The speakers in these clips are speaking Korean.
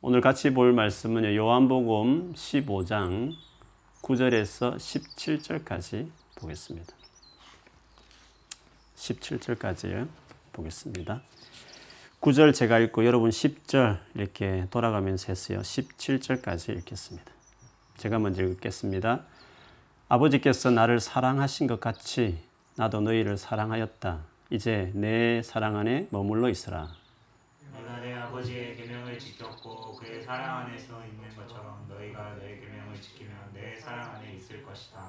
오늘 같이 볼 말씀은 요한복음 15장 9절에서 17절까지 보겠습니다. 17절까지 보겠습니다. 9절 제가 읽고 여러분 10절 이렇게 돌아가면서 했어요. 17절까지 읽겠습니다. 제가 먼저 읽겠습니다. 아버지께서 나를 사랑하신 것 같이 나도 너희를 사랑하였다. 이제 내 사랑 안에 머물러 있으라. 아버지의 계명을 지켰고 사랑 안에서 있는 것처럼 너희가 내 계명을 지키면 내 사랑 안에 있을 것이다.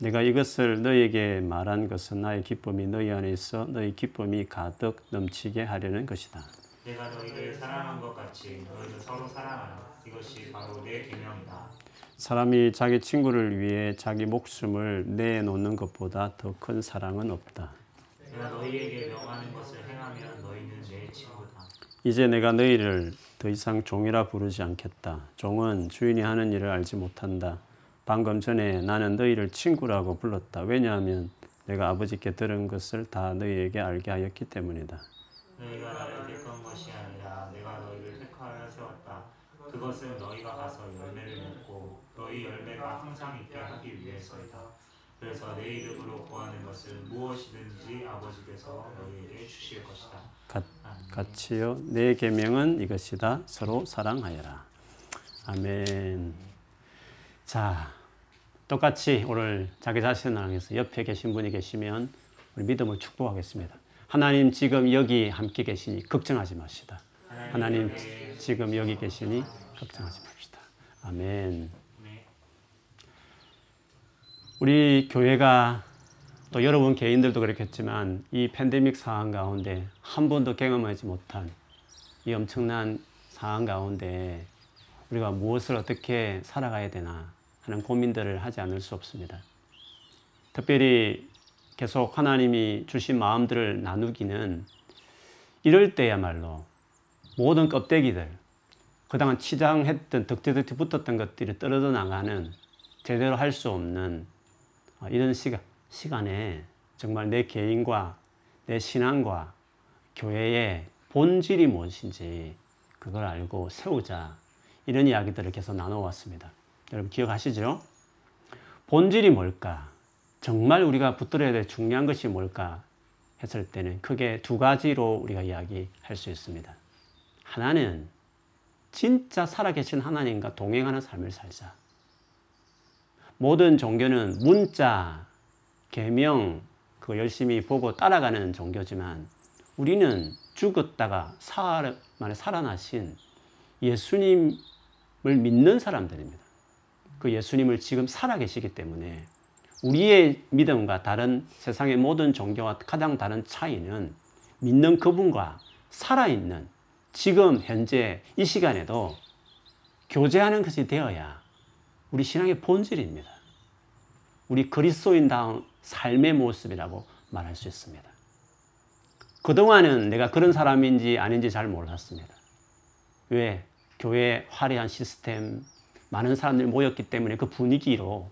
내가 이것을 너희에게 말한 것은 나의 기쁨이 너희 안에 있어 너희 기쁨이 가득 넘치게 하려는 것이다. 내가 너희를 사랑한 것 같이 너희도 서로 사랑하라. 이것이 바로 내 계명이다. 사람이 자기 친구를 위해 자기 목숨을 내놓는 것보다 더 큰 사랑은 없다. 내가 너희에게 명하는 것을 행하면 너희는 내 친구다. 이제 내가 너희를 더 이상 종이라 부르지 않겠다. 종은 주인이 하는 일을 알지 못한다. 방금 전에 나는 너희를 친구라고 불렀다. 왜냐하면 내가 아버지께 들은 것을 다 너희에게 알게 하였기 때문이다. 너희가 나를 택한 것이 아니라 내가 너희를 택하여 세웠다. 그것은 너희가 가서 열매를 맺고 너희 열매가 항상 있게 하기 위해서이다. 그래서 내 이름으로 구하는 것을 무엇이든지 아버지께서 너희에게 주실 것이다. 가. 같이요. 내 계명은 이것이다. 서로 사랑하여라. 아멘. 자, 똑같이 오늘 자기 자신을 향해서 옆에 계신 분이 계시면 우리 믿음을 축복하겠습니다. 하나님 지금 여기 함께 계시니 걱정하지 마시다. 하나님 지금 여기 계시니 걱정하지 맙시다. 아멘. 네. 우리 교회가 또 여러분 개인들도 그렇겠지만 이 팬데믹 상황 가운데 한 번도 경험하지 못한 이 엄청난 상황 가운데 우리가 무엇을 어떻게 살아가야 되나 하는 고민들을 하지 않을 수 없습니다. 특별히 계속 하나님이 주신 마음들을 나누기는 이럴 때야말로 모든 껍데기들, 그동안 치장했던 덕지덕지 붙었던 것들이 떨어져 나가는 제대로 할 수 없는 어, 이런 시간, 시간에 정말 내 개인과 내 신앙과 교회의 본질이 무엇인지 그걸 알고 세우자 이런 이야기들을 계속 나눠왔습니다. 여러분 기억하시죠? 본질이 뭘까? 정말 우리가 붙들어야 될 중요한 것이 뭘까? 했을 때는 크게 두 가지로 우리가 이야기할 수 있습니다. 하나는 진짜 살아계신 하나님과 동행하는 삶을 살자. 모든 종교는 문자, 계명 그거 열심히 보고 따라가는 종교지만 우리는 죽었다가 사흘 만에 살아나신 예수님을 믿는 사람들입니다. 그 예수님을 지금 살아계시기 때문에 우리의 믿음과 다른 세상의 모든 종교와 가장 다른 차이는 믿는 그분과 살아있는 지금 현재 이 시간에도 교제하는 것이 되어야 우리 신앙의 본질입니다. 우리 그리스도인다운 삶의 모습이라고 말할 수 있습니다. 그동안은 내가 그런 사람인지 아닌지 잘 몰랐습니다. 왜? 교회 화려한 시스템, 많은 사람들이 모였기 때문에 그 분위기로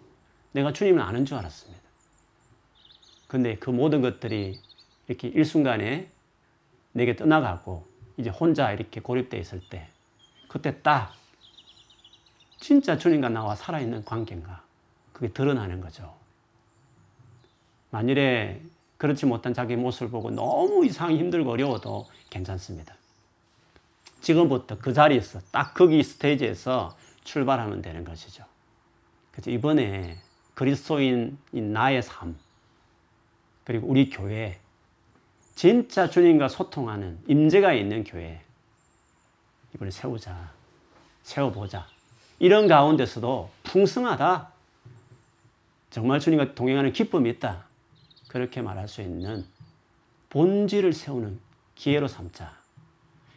내가 주님을 아는 줄 알았습니다. 근데 그 모든 것들이 이렇게 일순간에 내게 떠나가고 이제 혼자 이렇게 고립되어 있을 때 그때 딱 진짜 주님과 나와 살아있는 관계인가 그게 드러나는 거죠. 만일에 그렇지 못한 자기 모습을 보고 너무 이상히 힘들고 어려워도 괜찮습니다. 지금부터 그 자리에서 딱 거기 스테이지에서 출발하면 되는 것이죠. 그래서 이번에 그리스도인 나의 삶 그리고 우리 교회 진짜 주님과 소통하는 임재가 있는 교회 이번에 세우자 세워보자 이런 가운데서도 풍성하다 정말 주님과 동행하는 기쁨이 있다 그렇게 말할 수 있는 본질을 세우는 기회로 삼자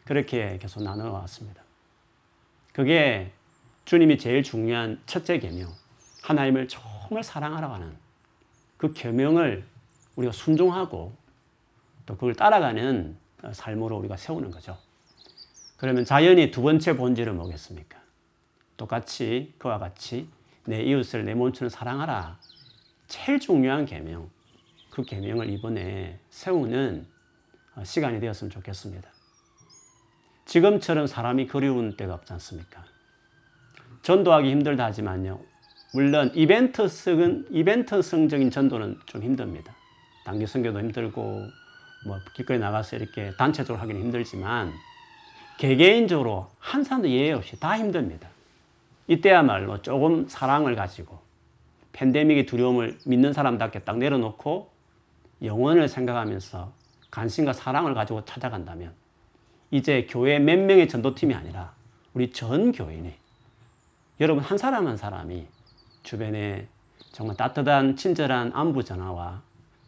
그렇게 계속 나눠 왔습니다 그게 주님이 제일 중요한 첫째 계명 하나님을 정말 사랑하라고 하는 그 계명을 우리가 순종하고 또 그걸 따라가는 삶으로 우리가 세우는 거죠. 그러면 자연히 두 번째 본질은 뭐겠습니까? 똑같이 그와 같이 내 이웃을 내 몸처럼 사랑하라. 제일 중요한 계명. 그 계명을 이번에 세우는 시간이 되었으면 좋겠습니다. 지금처럼 사람이 그리운 때가 없지 않습니까? 전도하기 힘들다 하지만요. 물론 이벤트성은 이벤트성적인 전도는 좀 힘듭니다. 단기 선교도 힘들고 뭐 길거리 나가서 이렇게 단체적으로 하기는 힘들지만 개개인적으로 한 사람도 예외 없이 다 힘듭니다. 이때야말로 조금 사랑을 가지고 팬데믹의 두려움을 믿는 사람답게 딱 내려놓고 영혼을 생각하면서 관심과 사랑을 가지고 찾아간다면 이제 교회 몇 명의 전도팀이 아니라 우리 전 교인이 여러분 한 사람 한 사람이 주변에 정말 따뜻한 친절한 안부 전화와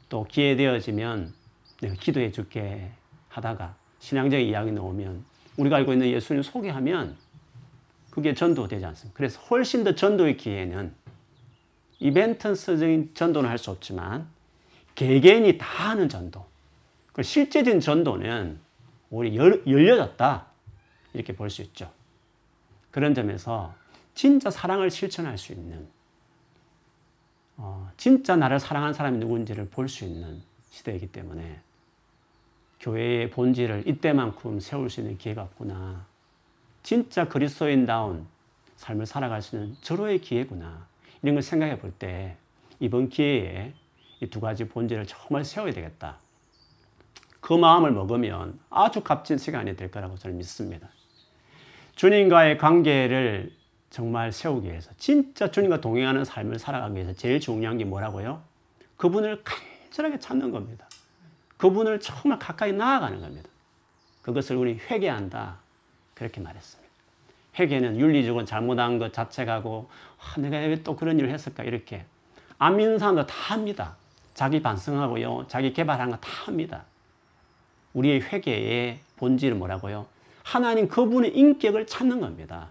또 기회 되어지면 내가 기도해 줄게 하다가 신앙적인 이야기 나오면 우리가 알고 있는 예수님 소개하면 그게 전도되지 않습니다. 그래서 훨씬 더 전도의 기회는 이벤트성적인 전도는 할 수 없지만 개개인이 다 하는 전도. 그 실제적인 전도는 우리 열려졌다 이렇게 볼 수 있죠. 그런 점에서 진짜 사랑을 실천할 수 있는 어, 진짜 나를 사랑하는 사람이 누군지를 볼 수 있는 시대이기 때문에 교회의 본질을 이때만큼 세울 수 있는 기회가 없구나. 진짜 그리스도인다운 삶을 살아갈 수 있는 절호의 기회구나. 이런 걸 생각해 볼 때 이번 기회에 이 두 가지 본질을 정말 세워야 되겠다. 그 마음을 먹으면 아주 값진 시간이 될 거라고 저는 믿습니다. 주님과의 관계를 정말 세우기 위해서 진짜 주님과 동행하는 삶을 살아가기 위해서 제일 중요한 게 뭐라고요? 그분을 간절하게 찾는 겁니다. 그분을 정말 가까이 나아가는 겁니다. 그것을 우리 회개한다. 그렇게 말했습니다. 회개는 윤리적으로 잘못한 것 자책하고 아, 내가 왜 또 그런 일을 했을까 이렇게 안 믿는 사람들 다 합니다. 자기 반성하고요. 자기 개발한 거 다 합니다. 우리의 회개의 본질은 뭐라고요? 하나님 그분의 인격을 찾는 겁니다.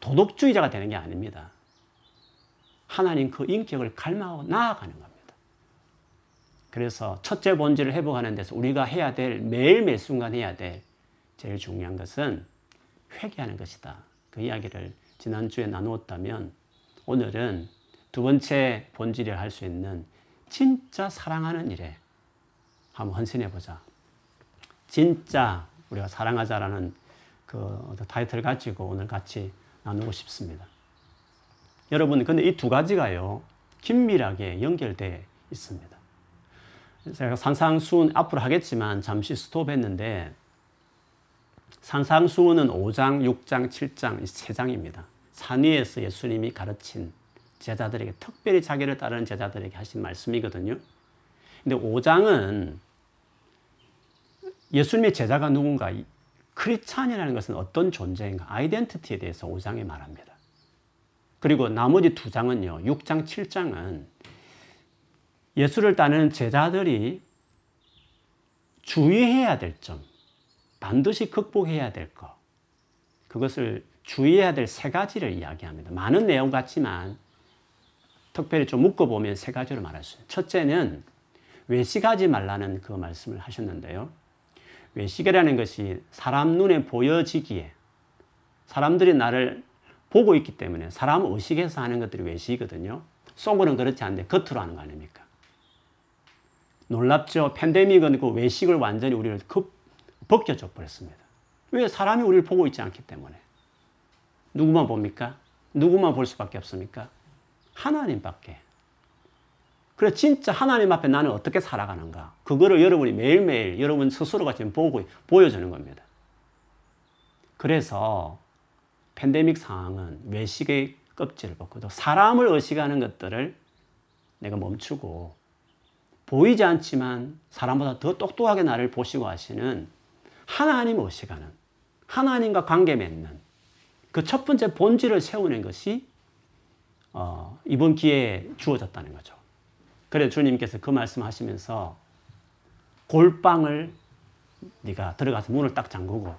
도덕주의자가 되는 게 아닙니다. 하나님 그 인격을 갈망하고 나아가는 겁니다. 그래서 첫째 본질을 회복하는 데서 우리가 해야 될 매일매일 순간 해야 될 제일 중요한 것은 회개하는 것이다. 그 이야기를 지난주에 나누었다면 오늘은 두 번째 본질을 할 수 있는 진짜 사랑하는 일에 한번 헌신해 보자. 진짜 우리가 사랑하자라는 그 타이틀을 가지고 오늘 같이 나누고 싶습니다. 여러분, 근데 이 두 가지가요, 긴밀하게 연결되어 있습니다. 제가 산상수훈 앞으로 하겠지만 잠시 스톱했는데, 산상수훈은 5장, 6장, 7장, 세 장입니다. 산 위에서 예수님이 가르친 제자들에게 특별히 자기를 따르는 제자들에게 하신 말씀이거든요. 근데 5장은 예수님의 제자가 누군가 크리스찬이라는 것은 어떤 존재인가 아이덴티티에 대해서 5장에 말합니다. 그리고 나머지 두 장은요. 6장, 7장은 예수를 따르는 제자들이 주의해야 될 점, 반드시 극복해야 될 것, 그것을 주의해야 될 세 가지를 이야기합니다. 많은 내용 같지만 특별히 좀 묶어보면 세 가지로 말할 수 있어요. 첫째는 외식하지 말라는 그 말씀을 하셨는데요. 외식이라는 것이 사람 눈에 보여지기에 사람들이 나를 보고 있기 때문에 사람 의식해서 하는 것들이 외식이거든요. 속으로는 그렇지 않은데 겉으로 하는 거 아닙니까? 놀랍죠? 팬데믹은 그 외식을 완전히 우리를 급 벗겨줘 버렸습니다. 왜? 사람이 우리를 보고 있지 않기 때문에. 누구만 봅니까? 누구만 볼 수밖에 없습니까? 하나님밖에. 그래 진짜 하나님 앞에 나는 어떻게 살아가는가? 그거를 여러분이 매일매일 여러분 스스로가 지금 보고 보여주는 겁니다. 그래서 팬데믹 상황은 외식의 껍질을 벗고 또 사람을 의식하는 것들을 내가 멈추고 보이지 않지만 사람보다 더 똑똑하게 나를 보시고 하시는 하나님 의식하는 하나님과 관계 맺는 그 첫 번째 본질을 세우는 것이 어, 이번 기회에 주어졌다는 거죠. 그래 주님께서 그 말씀하시면서 골방을 네가 들어가서 문을 딱 잠그고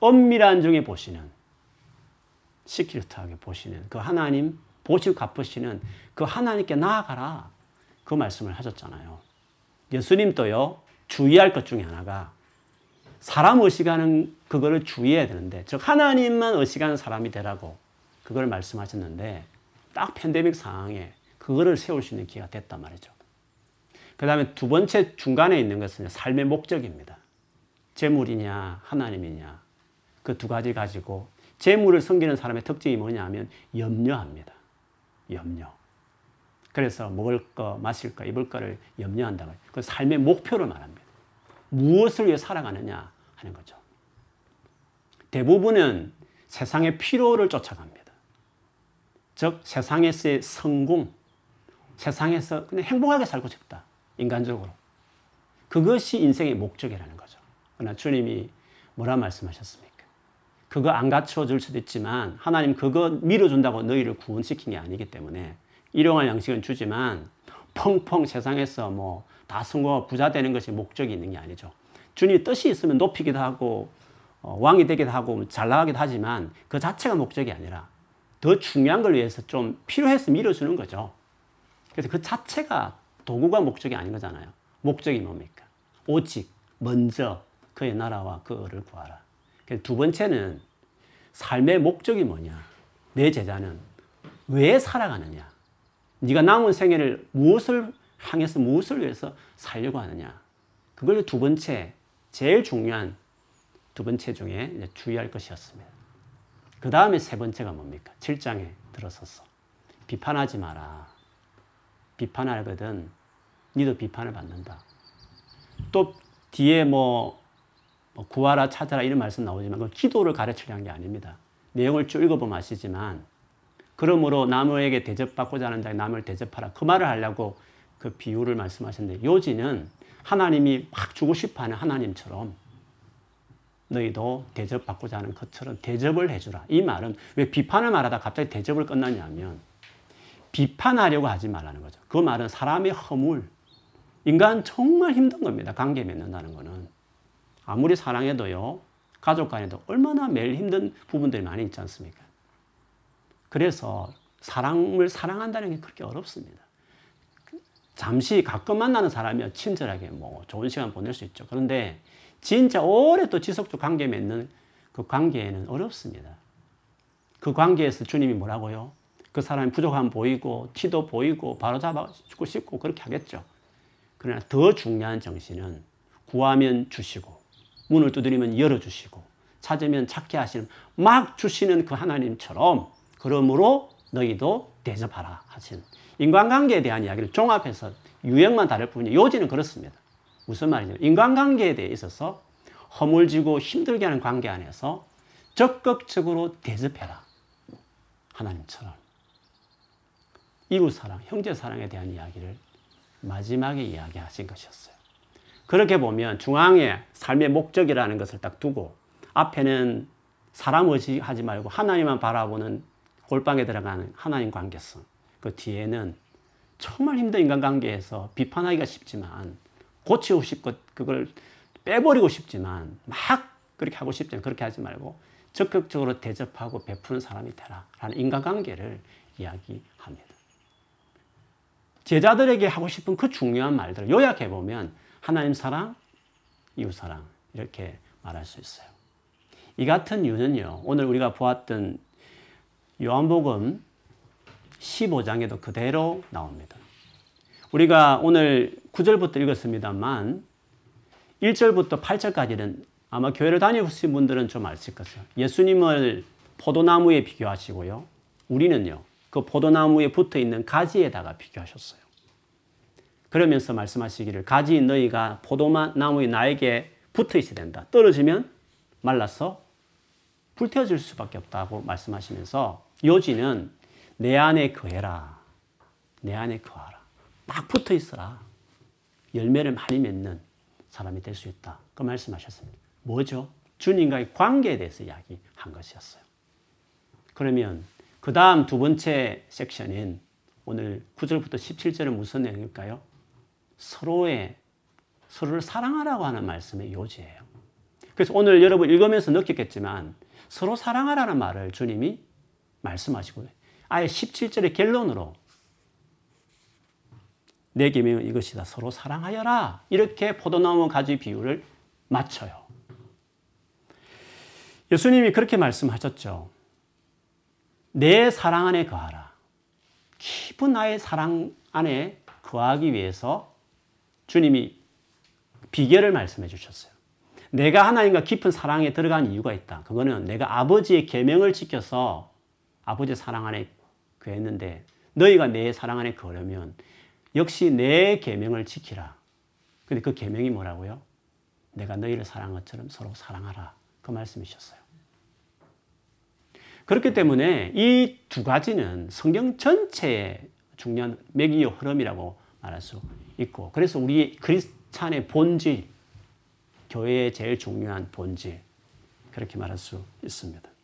엄밀한 중에 보시는 시큐리트하게 보시는 그 하나님 보시고 갚으시는 그 하나님께 나아가라 그 말씀을 하셨잖아요. 예수님도요 주의할 것 중에 하나가 사람 의식하는 그거를 주의해야 되는데 즉 하나님만 의식하는 사람이 되라고 그걸 말씀하셨는데 딱 팬데믹 상황에 그거를 세울 수 있는 기회가 됐단 말이죠. 그 다음에 두 번째 중간에 있는 것은 삶의 목적입니다. 재물이냐, 하나님이냐. 그 두 가지 가지고 재물을 섬기는 사람의 특징이 뭐냐면 염려합니다. 염려. 그래서 먹을 거, 마실 거, 입을 거를 염려한다고 해요. 그 삶의 목표를 말합니다. 무엇을 위해 살아가느냐 하는 거죠. 대부분은 세상의 필요를 쫓아갑니다. 즉, 세상에서의 성공, 세상에서 그냥 행복하게 살고 싶다. 인간적으로. 그것이 인생의 목적이라는 거죠. 그러나 주님이 뭐라 말씀하셨습니까? 그거 안 갖춰 줄 수도 있지만 하나님 그거 밀어준다고 너희를 구원시킨 게 아니기 때문에 일용할 양식은 주지만 펑펑 세상에서 뭐 다 성공하고 부자 되는 것이 목적이 있는 게 아니죠. 주님 뜻이 있으면 높이기도 하고 어, 왕이 되기도 하고 잘 나가기도 하지만 그 자체가 목적이 아니라 더 중요한 걸 위해서 좀 필요해서 밀어주는 거죠. 그래서 그 자체가 도구가 목적이 아닌 거잖아요. 목적이 뭡니까? 오직 먼저 그의 나라와 그를 구하라. 두 번째는 삶의 목적이 뭐냐? 내 제자는 왜 살아가느냐? 네가 남은 생애를 무엇을 향해서 무엇을 위해서 살려고 하느냐? 그걸 두 번째 제일 중요한 두 번째 중에 주의할 것이었습니다. 그 다음에 세 번째가 뭡니까? 7장에 들어서서 비판하지 마라. 비판하거든 니도 비판을 받는다. 또 뒤에 뭐, 뭐 구하라 찾아라 이런 말씀 나오지만 그 기도를 가르치려는 게 아닙니다. 내용을 쭉 읽어보면 아시지만 그러므로 나무에게 대접받고자 하는 자 남을 대접하라 그 말을 하려고 그 비유를 말씀하셨는데 요지는 하나님이 막 주고 싶어 하는 하나님처럼 너희도 대접받고자 하는 것처럼 대접을 해주라. 이 말은 왜 비판을 말하다 갑자기 대접을 끝났냐면 비판하려고 하지 말라는 거죠. 그 말은 사람의 허물, 인간 정말 힘든 겁니다. 관계 맺는다는 거는. 아무리 사랑해도요, 가족 간에도 얼마나 매일 힘든 부분들이 많이 있지 않습니까? 그래서 사랑을 사랑한다는 게 그렇게 어렵습니다. 잠시 가끔 만나는 사람이면 친절하게 뭐 좋은 시간 보낼 수 있죠. 그런데 진짜 오래 또 지속적 관계 맺는 그 관계에는 어렵습니다. 그 관계에서 주님이 뭐라고요? 그 사람이 부족함 보이고 티도 보이고 바로 잡아주고 싶고 그렇게 하겠죠. 그러나 더 중요한 정신은 구하면 주시고 문을 두드리면 열어주시고 찾으면 찾게 하시는 막 주시는 그 하나님처럼 그러므로 너희도 대접하라 하신 인간관계에 대한 이야기를 종합해서 유형만 다를 뿐이 요지는 그렇습니다. 무슨 말이냐 인간관계에 대해 있어서 허물지고 힘들게 하는 관계 안에서 적극적으로 대접해라. 하나님처럼. 이웃 사랑, 형제 사랑에 대한 이야기를 마지막에 이야기하신 것이었어요. 그렇게 보면 중앙에 삶의 목적이라는 것을 딱 두고 앞에는 사람 의지하지 말고 하나님만 바라보는 골방에 들어가는 하나님 관계성. 그 뒤에는 정말 힘든 인간관계에서 비판하기가 쉽지만 고치고 싶고 그걸 빼버리고 싶지만 막 그렇게 하고 싶지 그렇게 하지 말고 적극적으로 대접하고 베푸는 사람이 되라. 라는 인간관계를 이야기합니다. 제자들에게 하고 싶은 그 중요한 말들을 요약해 보면 하나님 사랑, 이웃 사랑 이렇게 말할 수 있어요. 이 같은 이유는요. 오늘 우리가 보았던 요한복음 15장에도 그대로 나옵니다. 우리가 오늘 9절부터 읽었습니다만 1절부터 8절까지는 아마 교회를 다니신 분들은 좀 아실 것이요 예수님을 포도나무에 비교하시고요. 우리는요. 그 포도나무에 붙어 있는 가지에다가 비교하셨어요. 그러면서 말씀하시기를 가지 너희가 포도나무에 나에게 붙어 있어야 된다. 떨어지면 말라서 불태워질 수밖에 없다고 말씀하시면서 요지는 내 안에 거해라. 내 안에 거하라. 막 붙어 있어라. 열매를 많이 맺는 사람이 될 수 있다. 그 말씀하셨습니다. 뭐죠? 주님과의 관계에 대해서 이야기한 것이었어요. 그러면 그 다음 두 번째 섹션인 오늘 9절부터 17절은 무슨 내용일까요? 서로의 서로를 사랑하라고 하는 말씀의 요지예요. 그래서 오늘 여러분 읽으면서 느꼈겠지만 서로 사랑하라는 말을 주님이 말씀하시고 아예 17절의 결론으로 내 계명은 이것이다. 서로 사랑하여라. 이렇게 포도나무 가지 비유를 맞춰요. 예수님이 그렇게 말씀하셨죠. 내 사랑 안에 거하라. 깊은 나의 사랑 안에 거하기 위해서 주님이 비결을 말씀해 주셨어요. 내가 하나님과 깊은 사랑에 들어간 이유가 있다. 그거는 내가 아버지의 계명을 지켜서 아버지 사랑 안에 그했는데 너희가 내 사랑 안에 거려면 역시 내 계명을 지키라. 근데 그 계명이 뭐라고요? 내가 너희를 사랑한 것처럼 서로 사랑하라. 그 말씀이셨어요. 그렇기 때문에 이 두 가지는 성경 전체의 중요한 맥이요 흐름이라고 말할 수 있고 그래서 우리 크리스찬의 본질 교회의 제일 중요한 본질 그렇게 말할 수 있습니다.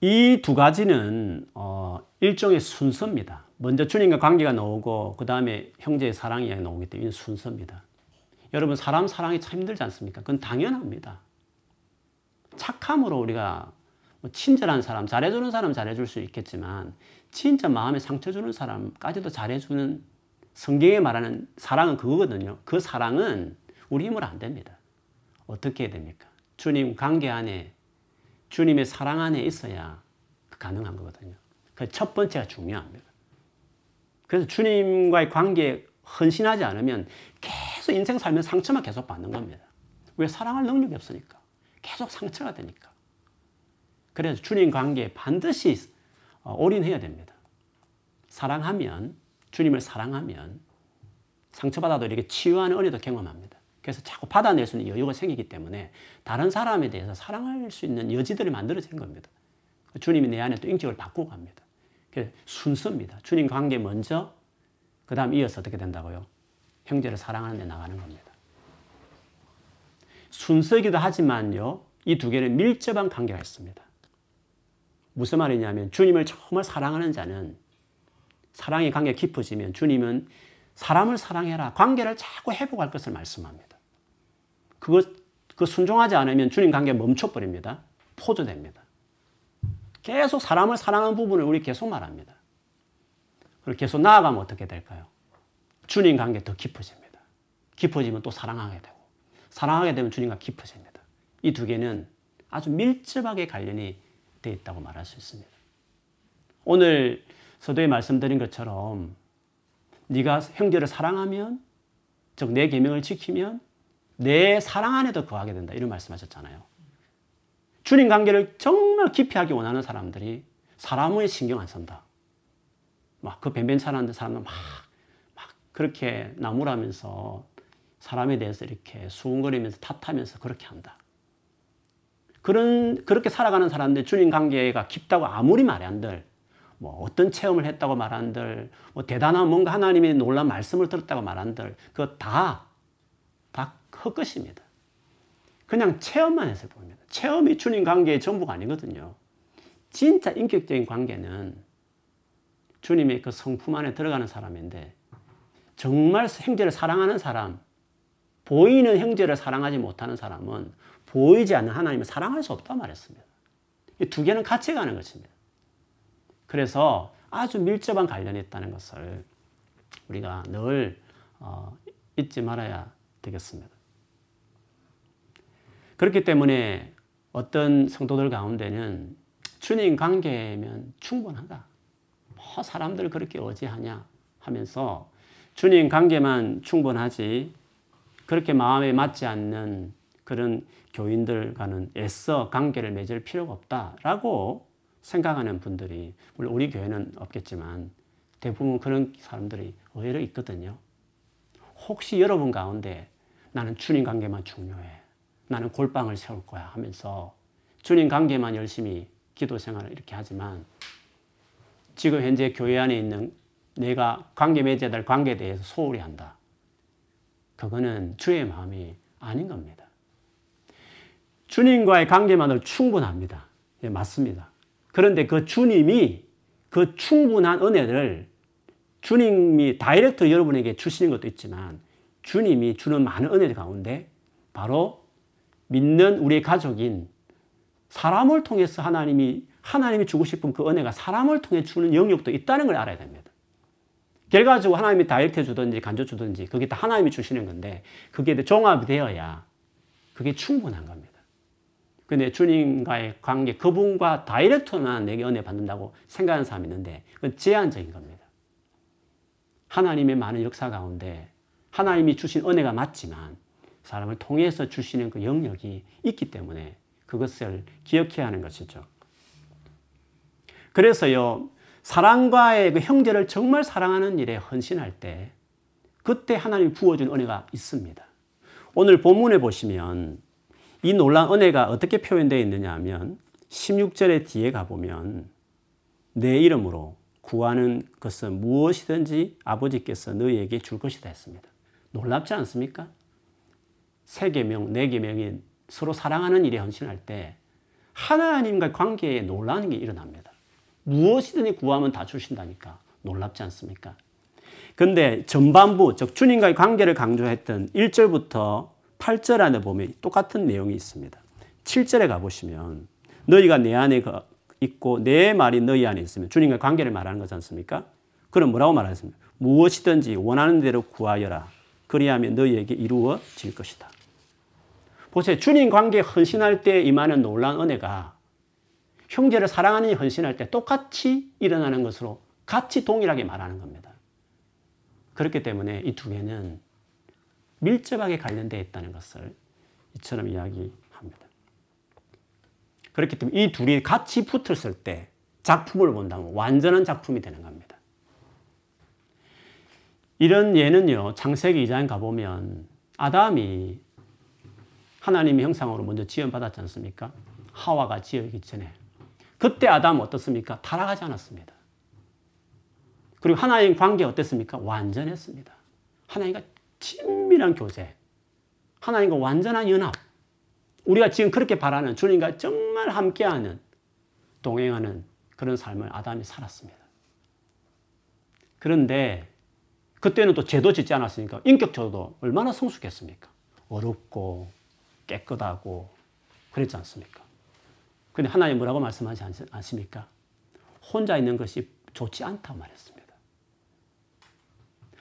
이 두 가지는 어, 일종의 순서입니다. 먼저 주님과 관계가 나오고 그 다음에 형제의 사랑이 나오기 때문에 순서입니다. 여러분 사람 사랑이 참 힘들지 않습니까? 그건 당연합니다. 착함으로 우리가 뭐 친절한 사람, 잘해주는 사람 잘해줄 수 있겠지만 진짜 마음에 상처 주는 사람까지도 잘해주는 성경에 말하는 사랑은 그거거든요. 그 사랑은 우리 힘으로 안 됩니다. 어떻게 해야 됩니까? 주님 관계 안에 주님의 사랑 안에 있어야 가능한 거거든요. 그 첫 번째가 중요합니다. 그래서 주님과의 관계에 헌신하지 않으면 계속 인생 살면서 상처만 계속 받는 겁니다. 왜 사랑할 능력이 없으니까. 계속 상처가 되니까. 그래서 주님 관계에 반드시 어, 올인해야 됩니다. 사랑하면, 주님을 사랑하면 상처받아도 이렇게 치유하는 은혜도 경험합니다. 그래서 자꾸 받아낼 수 있는 여유가 생기기 때문에 다른 사람에 대해서 사랑할 수 있는 여지들이 만들어진 겁니다. 주님이 내 안에 또 인격을 바꾸고 갑니다. 순서입니다. 주님 관계 먼저, 그 다음 이어서 어떻게 된다고요? 형제를 사랑하는 데 나가는 겁니다. 순서이기도 하지만요, 이 두 개는 밀접한 관계가 있습니다. 무슨 말이냐면, 주님을 정말 사랑하는 자는 사랑의 관계가 깊어지면 주님은 사람을 사랑해라. 관계를 자꾸 회복할 것을 말씀합니다. 그거, 그 순종하지 않으면 주님 관계 멈춰버립니다. 포조됩니다. 계속 사람을 사랑하는 부분을 우리 계속 말합니다. 그리고 계속 나아가면 어떻게 될까요? 주님 관계 더 깊어집니다. 깊어지면 또 사랑하게 되고, 사랑하게 되면 주님과 깊어집니다. 이 두 개는 아주 밀접하게 관련이 되어 있다고 말할 수 있습니다. 오늘 서도에 말씀드린 것처럼 네가 형제를 사랑하면, 즉 내 계명을 지키면 내 사랑 안에도 거하게 된다. 이런 말씀하셨잖아요. 주님 관계를 정말 깊이 하기 원하는 사람들이 사람의 신경 안 쓴다. 막 그 변변찮은 사람들 막, 막 그렇게 나무라면서 사람에 대해서 이렇게 수군거리면서 탓하면서 그렇게 한다. 그런, 그렇게 살아가는 사람들 주님 관계가 깊다고 아무리 말이 안들, 뭐 어떤 체험을 했다고 말한들, 뭐 대단한 뭔가 하나님의 놀란 말씀을 들었다고 말한들, 그거 다, 다 헛것입니다. 그냥 체험만 해서 봅니다. 체험이 주님 관계의 전부가 아니거든요. 진짜 인격적인 관계는 주님의 그 성품 안에 들어가는 사람인데 정말 형제를 사랑하는 사람, 보이는 형제를 사랑하지 못하는 사람은 보이지 않는 하나님을 사랑할 수 없다 말했습니다. 이두 개는 같이 가는 것입니다. 그래서 아주 밀접한 관련이 있다는 것을 우리가 늘 어, 잊지 말아야 되겠습니다. 그렇기 때문에 어떤 성도들 가운데는 주님 관계면 충분하다. 뭐 사람들 그렇게 어지하냐 하면서 주님 관계만 충분하지 그렇게 마음에 맞지 않는 그런 교인들과는 애써 관계를 맺을 필요가 없다라고 생각하는 분들이 물론 우리 교회는 없겠지만 대부분 그런 사람들이 의외로 있거든요. 혹시 여러분 가운데 나는 주님 관계만 중요해. 나는 골방을 세울 거야 하면서 주님 관계만 열심히 기도 생활을 이렇게 하지만 지금 현재 교회 안에 있는 내가 관계 맺어야 될 관계에 대해서 소홀히 한다. 그거는 주의 마음이 아닌 겁니다. 주님과의 관계만으로 충분합니다. 네, 맞습니다. 그런데 그 주님이 그 충분한 은혜를 주님이 다이렉트 여러분에게 주시는 것도 있지만 주님이 주는 많은 은혜 가운데 바로 믿는 우리의 가족인 사람을 통해서 하나님이 하나님이 주고 싶은 그 은혜가 사람을 통해 주는 영역도 있다는 걸 알아야 됩니다. 결과적으로 하나님이 다이렉트 주든지 간접 주든지 그게 다 하나님이 주시는 건데 그게 종합이 되어야 그게 충분한 겁니다. 근데 주님과의 관계, 그분과 다이렉트만 내게 은혜 받는다고 생각하는 사람이 있는데 그건 제한적인 겁니다. 하나님의 많은 역사 가운데 하나님이 주신 은혜가 맞지만 사람을 통해서 주시는 그 영역이 있기 때문에 그것을 기억해야 하는 것이죠. 그래서요, 사랑과의 그 형제를 정말 사랑하는 일에 헌신할 때 그때 하나님이 부어준 은혜가 있습니다. 오늘 본문에 보시면 이 놀란 은혜가 어떻게 표현되어 있느냐 하면 16절의 뒤에 가보면 내 이름으로 구하는 것은 무엇이든지 아버지께서 너희에게 줄 것이다 했습니다. 놀랍지 않습니까? 세 계명, 네 계명이 서로 사랑하는 일에 헌신할 때 하나님과 관계에 놀라는 게 일어납니다. 무엇이든지 구하면 다 주신다니까 놀랍지 않습니까? 근데 전반부, 즉 주님과의 관계를 강조했던 1절부터 8절 안에 보면 똑같은 내용이 있습니다. 7절에 가보시면 너희가 내 안에 있고 내 말이 너희 안에 있으면 주님과 관계를 말하는 거지 않습니까? 그럼 뭐라고 말하습니까 무엇이든지 원하는 대로 구하여라. 그리하면 너희에게 이루어질 것이다. 보세요. 주님 관계에 헌신할 때 임하는 놀란 은혜가 형제를 사랑하는 헌신할 때 똑같이 일어나는 것으로 같이 동일하게 말하는 겁니다. 그렇기 때문에 이 두 개는 밀접하게 관련되어 있다는 것을 이처럼 이야기합니다. 그렇기 때문에 이 둘이 같이 붙었을 때 작품을 본다면 완전한 작품이 되는 겁니다. 이런 예는요, 창세기 2장 가보면 아담이 하나님의 형상으로 먼저 지원받았지 않습니까? 하와가 지어기 전에. 그때 아담은 어떻습니까? 타락하지 않았습니다. 그리고 하나님 관계 어땠습니까? 완전했습니다. 하나님과 친밀한 교제. 하나님과 완전한 연합. 우리가 지금 그렇게 바라는 주님과 정말 함께하는, 동행하는 그런 삶을 아담이 살았습니다. 그런데 그때는 또 죄도 짓지 않았으니까 인격적으로 얼마나 성숙했습니까? 어렵고 깨끗하고 그랬지 않습니까? 근데 하나님 뭐라고 말씀하지 않습니까? 혼자 있는 것이 좋지 않다고 말했습니다.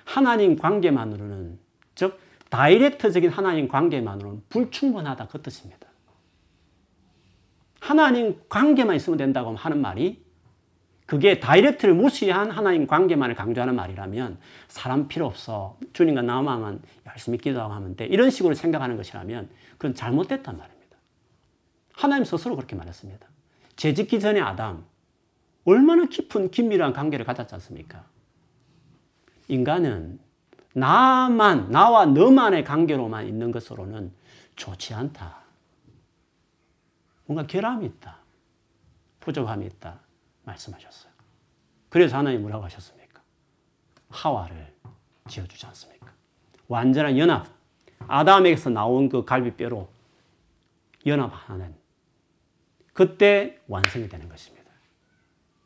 하나님 관계만으로는, 즉, 다이렉트적인 하나님 관계만으로는 불충분하다. 그 뜻입니다. 하나님 관계만 있으면 된다고 하는 말이 그게 다이렉트를 무시한 하나님 관계만을 강조하는 말이라면 사람 필요 없어. 주님과 나만 열심히 기도하고 하면 돼. 이런 식으로 생각하는 것이라면 그건 잘못됐단 말입니다. 하나님 스스로 그렇게 말했습니다. 죄 짓기 전에 아담, 얼마나 깊은 긴밀한 관계를 가졌지 않습니까? 인간은 나만, 나와 너만의 관계로만 있는 것으로는 좋지 않다. 뭔가 결함이 있다. 부족함이 있다. 말씀하셨어요. 그래서 하나님 뭐라고 하셨습니까? 하와를 지어주지 않습니까? 완전한 연합. 아담에게서 나온 그 갈비뼈로 연합하는 그때 완성이 되는 것입니다.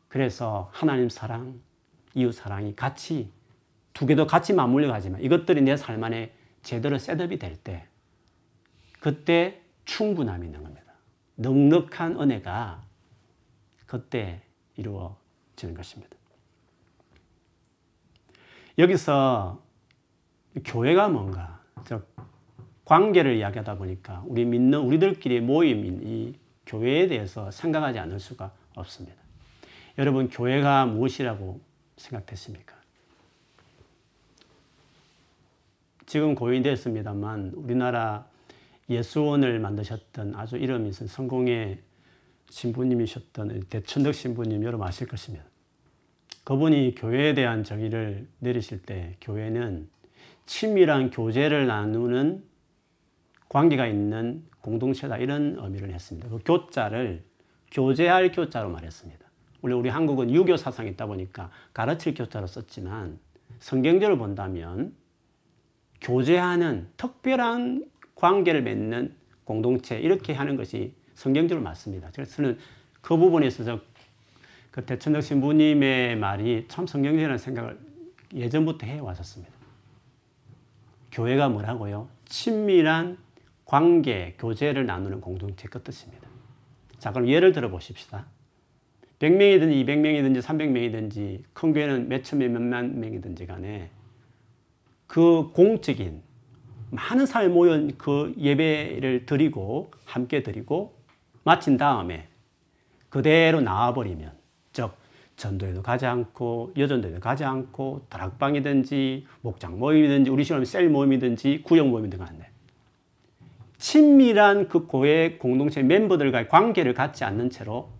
그래서 하나님 사랑, 이웃 사랑이 같이 두 개도 같이 맞물려 가지만 이것들이 내 삶 안에 제대로 셋업이 될 때 그때 충분함이 있는 겁니다. 넉넉한 은혜가 그때 이루어지는 것입니다. 여기서 교회가 뭔가, 즉, 관계를 이야기하다 보니까 우리 믿는 우리들끼리 모임인 이 교회에 대해서 생각하지 않을 수가 없습니다. 여러분, 교회가 무엇이라고 생각됐습니까? 지금 고인됐습니다만 우리나라 예수원을 만드셨던 아주 이름 있은 성공의 신부님이셨던 대천덕 신부님 여러분 아실 것입니다. 그분이 교회에 대한 정의를 내리실 때 교회는 친밀한 교제를 나누는 관계가 있는 공동체다 이런 의미를 했습니다. 그 교자를 교제할 교자로 말했습니다. 원래 우리 한국은 유교 사상이 있다 보니까 가르칠 교자로 썼지만 성경적으로 본다면 교제하는 특별한 관계를 맺는 공동체 이렇게 하는 것이 성경적으로 맞습니다. 그래서 저는 그 부분에 있어서 그 대천덕 신부님의 말이 참 성경적이라는 생각을 예전부터 해왔었습니다. 교회가 뭐라고요? 친밀한 관계, 교제를 나누는 공동체 그 뜻입니다. 자, 그럼 예를 들어 보십시다. 100명이든지 200명이든지 300명이든지 큰 교회는 몇천 명, 몇만 명이든지 간에 그 공적인 많은 사람이 모여 그 예배를 드리고 함께 드리고 마친 다음에 그대로 나와버리면 즉 전도에도 가지 않고 여전도에도 가지 않고 다락방이든지 목장 모임이든지 우리 시험 셀 모임이든지 구역 모임이든지 하는데 친밀한 그 교회 공동체 멤버들과의 관계를 갖지 않는 채로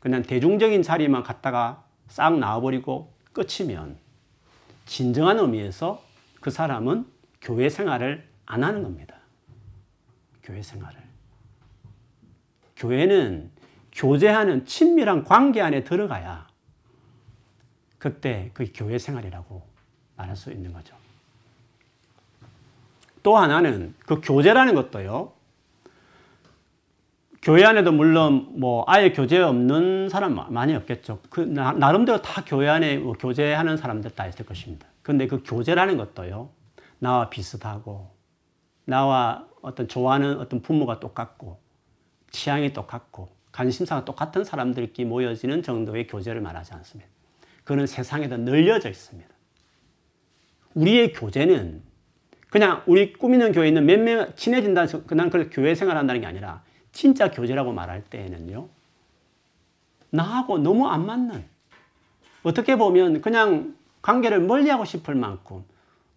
그냥 대중적인 자리만 갖다가 싹 나와버리고 끝이면 진정한 의미에서 그 사람은 교회 생활을 안 하는 겁니다. 교회 생활을. 교회는 교제하는 친밀한 관계 안에 들어가야 그때 그 교회 생활이라고 말할 수 있는 거죠. 또 하나는 그 교제라는 것도요. 교회 안에도 물론 뭐 아예 교제 없는 사람 많이 없겠죠. 그 나, 름대로 다 교회 안에 뭐 교제하는 사람들 다 있을 것입니다. 근데 그 교제라는 것도요. 나와 비슷하고 나와 어떤 좋아하는 어떤 부모가 똑같고 취향이 똑같고 관심사가 똑같은 사람들끼리 모여지는 정도의 교제를 말하지 않습니다. 그는 세상에도 널려져 있습니다. 우리의 교제는 그냥 우리 꾸미는 교회에 있는 몇명 친해진다, 그냥 그 교회 생활한다는 게 아니라 진짜 교제라고 말할 때에는요, 나하고 너무 안 맞는, 어떻게 보면 그냥 관계를 멀리 하고 싶을 만큼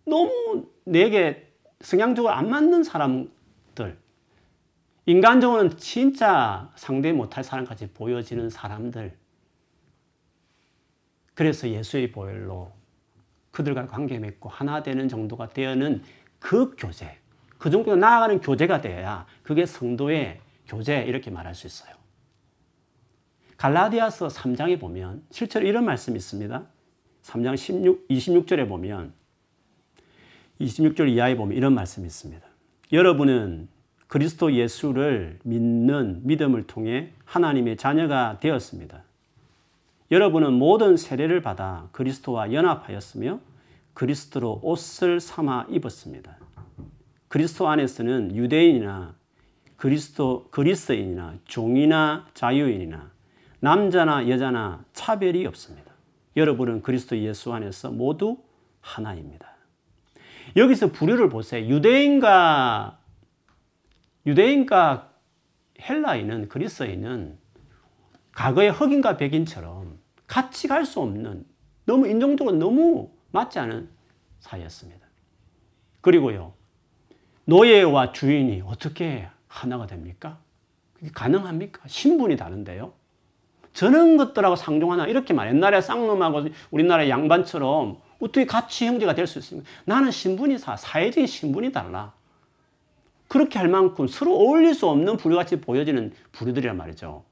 너무 내게 성향적으로 안 맞는 사람들, 인간적으로는 진짜 상대 못할 사람까지 보여지는 사람들. 그래서 예수의 보혈로 그들과 관계 맺고 하나 되는 정도가 되어는 그 교제, 그 정도 나아가는 교제가 되어야 그게 성도의 교제 이렇게 말할 수 있어요. 갈라디아서 3장에 보면 실제로 이런 말씀이 있습니다. 3장 16, 26절에 보면 26절 이하에 보면 이런 말씀이 있습니다. 여러분은 그리스도 예수를 믿는 믿음을 통해 하나님의 자녀가 되었습니다. 여러분은 모든 세례를 받아 그리스도와 연합하였으며 그리스도로 옷을 삼아 입었습니다. 그리스도 안에서는 유대인이나 그리스도 그리스인이나 종이나 자유인이나 남자나 여자나 차별이 없습니다. 여러분은 그리스도 예수 안에서 모두 하나입니다. 여기서 부류를 보세요. 유대인과 유대인과 헬라인은 그리스인은 과거의 흑인과 백인처럼 같이 갈 수 없는 너무 인종적으로 너무 맞지 않은 사이였습니다. 그리고요. 노예와 주인이 어떻게 하나가 됩니까? 그게 가능합니까? 신분이 다른데요. 저런 것들하고 상종하나 이렇게 말 옛날에 쌍놈하고 우리나라 양반처럼 어떻게 같이 형제가 될 수 있습니까? 나는 신분이 사, 사회적인 신분이 달라. 그렇게 할 만큼 서로 어울릴 수 없는 부류같이 보여지는 부류들이란 말이죠.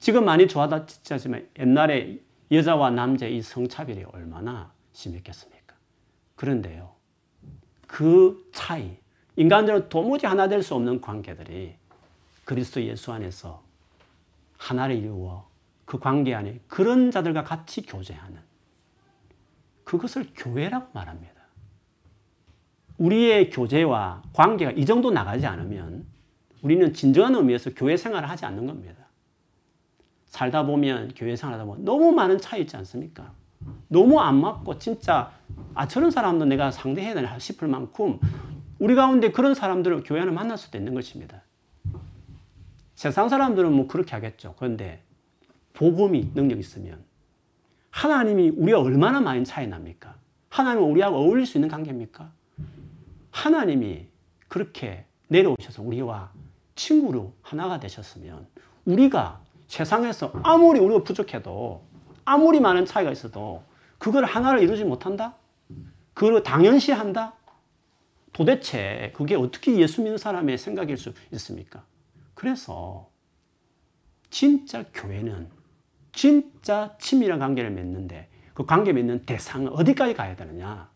지금 많이 좋아졌지만 옛날에 여자와 남자의 이 성차별이 얼마나 심했겠습니까? 그런데요. 그 차이, 인간들은 도무지 하나 될 수 없는 관계들이 그리스도 예수 안에서 하나를 이루어 그 관계 안에 그런 자들과 같이 교제하는 그것을 교회라고 말합니다. 우리의 교제와 관계가 이 정도 나가지 않으면 우리는 진정한 의미에서 교회 생활을 하지 않는 겁니다. 살다 보면 교회 생활하다 보면 너무 많은 차이 있지 않습니까? 너무 안 맞고 진짜 아 저런 사람도 내가 상대해야 되나 싶을 만큼 우리 가운데 그런 사람들을 교회 안에 만날 수도 있는 것입니다. 세상 사람들은 뭐 그렇게 하겠죠. 그런데 복음이 능력 있으면 하나님이 우리가 얼마나 많이 차이 납니까? 하나님은 우리하고 어울릴 수 있는 관계입니까? 하나님이 그렇게 내려오셔서 우리와 친구로 하나가 되셨으면 우리가 세상에서 아무리 우리가 부족해도 아무리 많은 차이가 있어도 그걸 하나를 이루지 못한다? 그걸 당연시한다? 도대체 그게 어떻게 예수 믿는 사람의 생각일 수 있습니까? 그래서 진짜 교회는 진짜 친밀한 관계를 맺는데 그 관계 맺는 대상은 어디까지 가야 되느냐?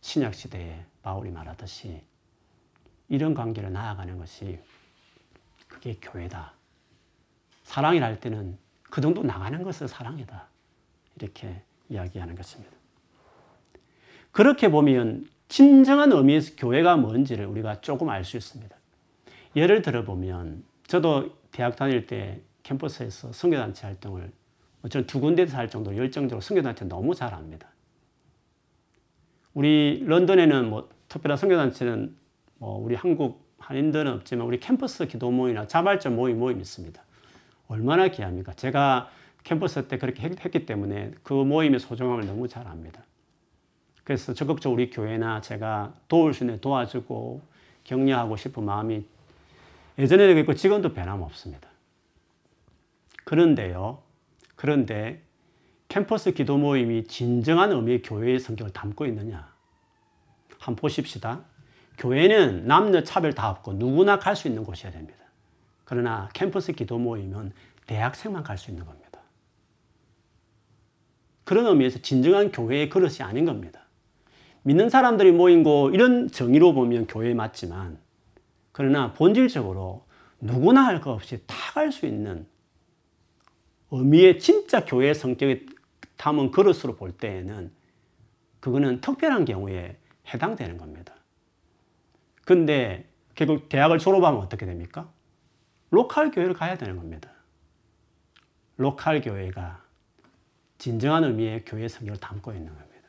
신약 시대에 바울이 말하듯이 이런 관계를 나아가는 것이 그게 교회다. 사랑이라 할 때는 그 정도 나가는 것을 사랑이다. 이렇게 이야기하는 것입니다. 그렇게 보면 진정한 의미에서 교회가 뭔지를 우리가 조금 알 수 있습니다. 예를 들어 보면 저도 대학 다닐 때 캠퍼스에서 선교단체 활동을 저는 두 군데에서 할 정도로 열정적으로 선교단체 너무 잘합니다. 우리 런던에는 뭐 특별한 선교단체는 뭐 우리 한국 한인들은 없지만 우리 캠퍼스 기도 모임이나 자발적 모임 모임 있습니다. 얼마나 귀합니까? 제가 캠퍼스 때 그렇게 했 기 때문에 그 모임의 소중함을 너무 잘 압니다. 그래서 적극적으로 우리 교회나 제가 도울 수 있는 도와주고 격려하고 싶은 마음이 예전에도 있고 지금도 변함없습니다. 그런데요. 그런데 캠퍼스 기도 모임이 진정한 의미의 교회의 성격을 담고 있느냐? 한번 보십시다. 교회는 남녀 차별 다 없고 누구나 갈 수 있는 곳이어야 됩니다. 그러나 캠퍼스 기도 모임은 대학생만 갈 수 있는 겁니다. 그런 의미에서 진정한 교회의 그릇이 아닌 겁니다. 믿는 사람들이 모인 곳 이런 정의로 보면 교회 맞지만 그러나 본질적으로 누구나 할 것 없이 다 갈 수 있는 의미의 진짜 교회의 성격이 담은 그릇으로 볼 때에는 그거는 특별한 경우에 해당되는 겁니다. 근데 결국 대학을 졸업하면 어떻게 됩니까? local 교회를 가야 되는 겁니다. local 교회가 진정한 의미의 교회 성격을 담고 있는 겁니다.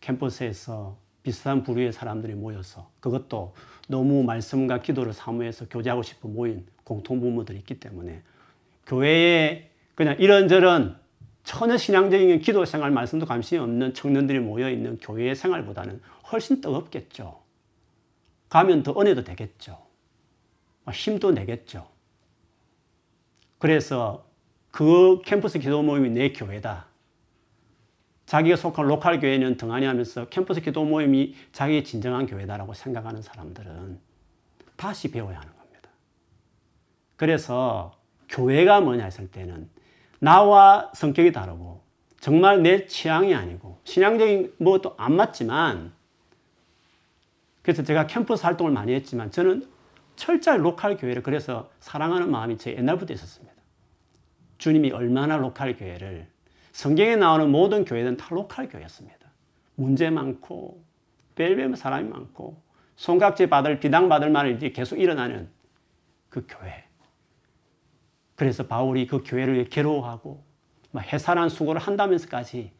캠퍼스에서 비슷한 부류의 사람들이 모여서 그것도 너무 말씀과 기도를 사모해서 교제하고 싶은 모인 공통 부모들이 있기 때문에 교회에 그냥 이런저런 전혀 신앙적인 기도 생활 말씀도 관심이 없는 청년들이 모여 있는 교회 생활보다는 훨씬 뜨겁겠죠. 가면 더 은혜도 되겠죠. 힘도 내겠죠. 그래서 그 캠퍼스 기도 모임이 내 교회다. 자기가 속한 로컬 교회는 등한히 하면서 캠퍼스 기도 모임이 자기의 진정한 교회다라고 생각하는 사람들은 다시 배워야 하는 겁니다. 그래서 교회가 뭐냐 했을 때는 나와 성격이 다르고 정말 내 취향이 아니고 신앙적인 뭐도 안 맞지만 그래서 제가 캠퍼스 활동을 많이 했지만 저는 철저히 local 교회를 그래서 사랑하는 마음이 제 옛날부터 있었습니다. 주님이 얼마나 local 교회를 성경에 나오는 모든 교회는 다 local 교회였습니다. 문제 많고 별별 사람이 많고 손가락질 받을 비난받을 말이 계속 일어나는 그 교회. 그래서 바울이 그 교회를 괴로워하고 해산한 수고를 한다면서까지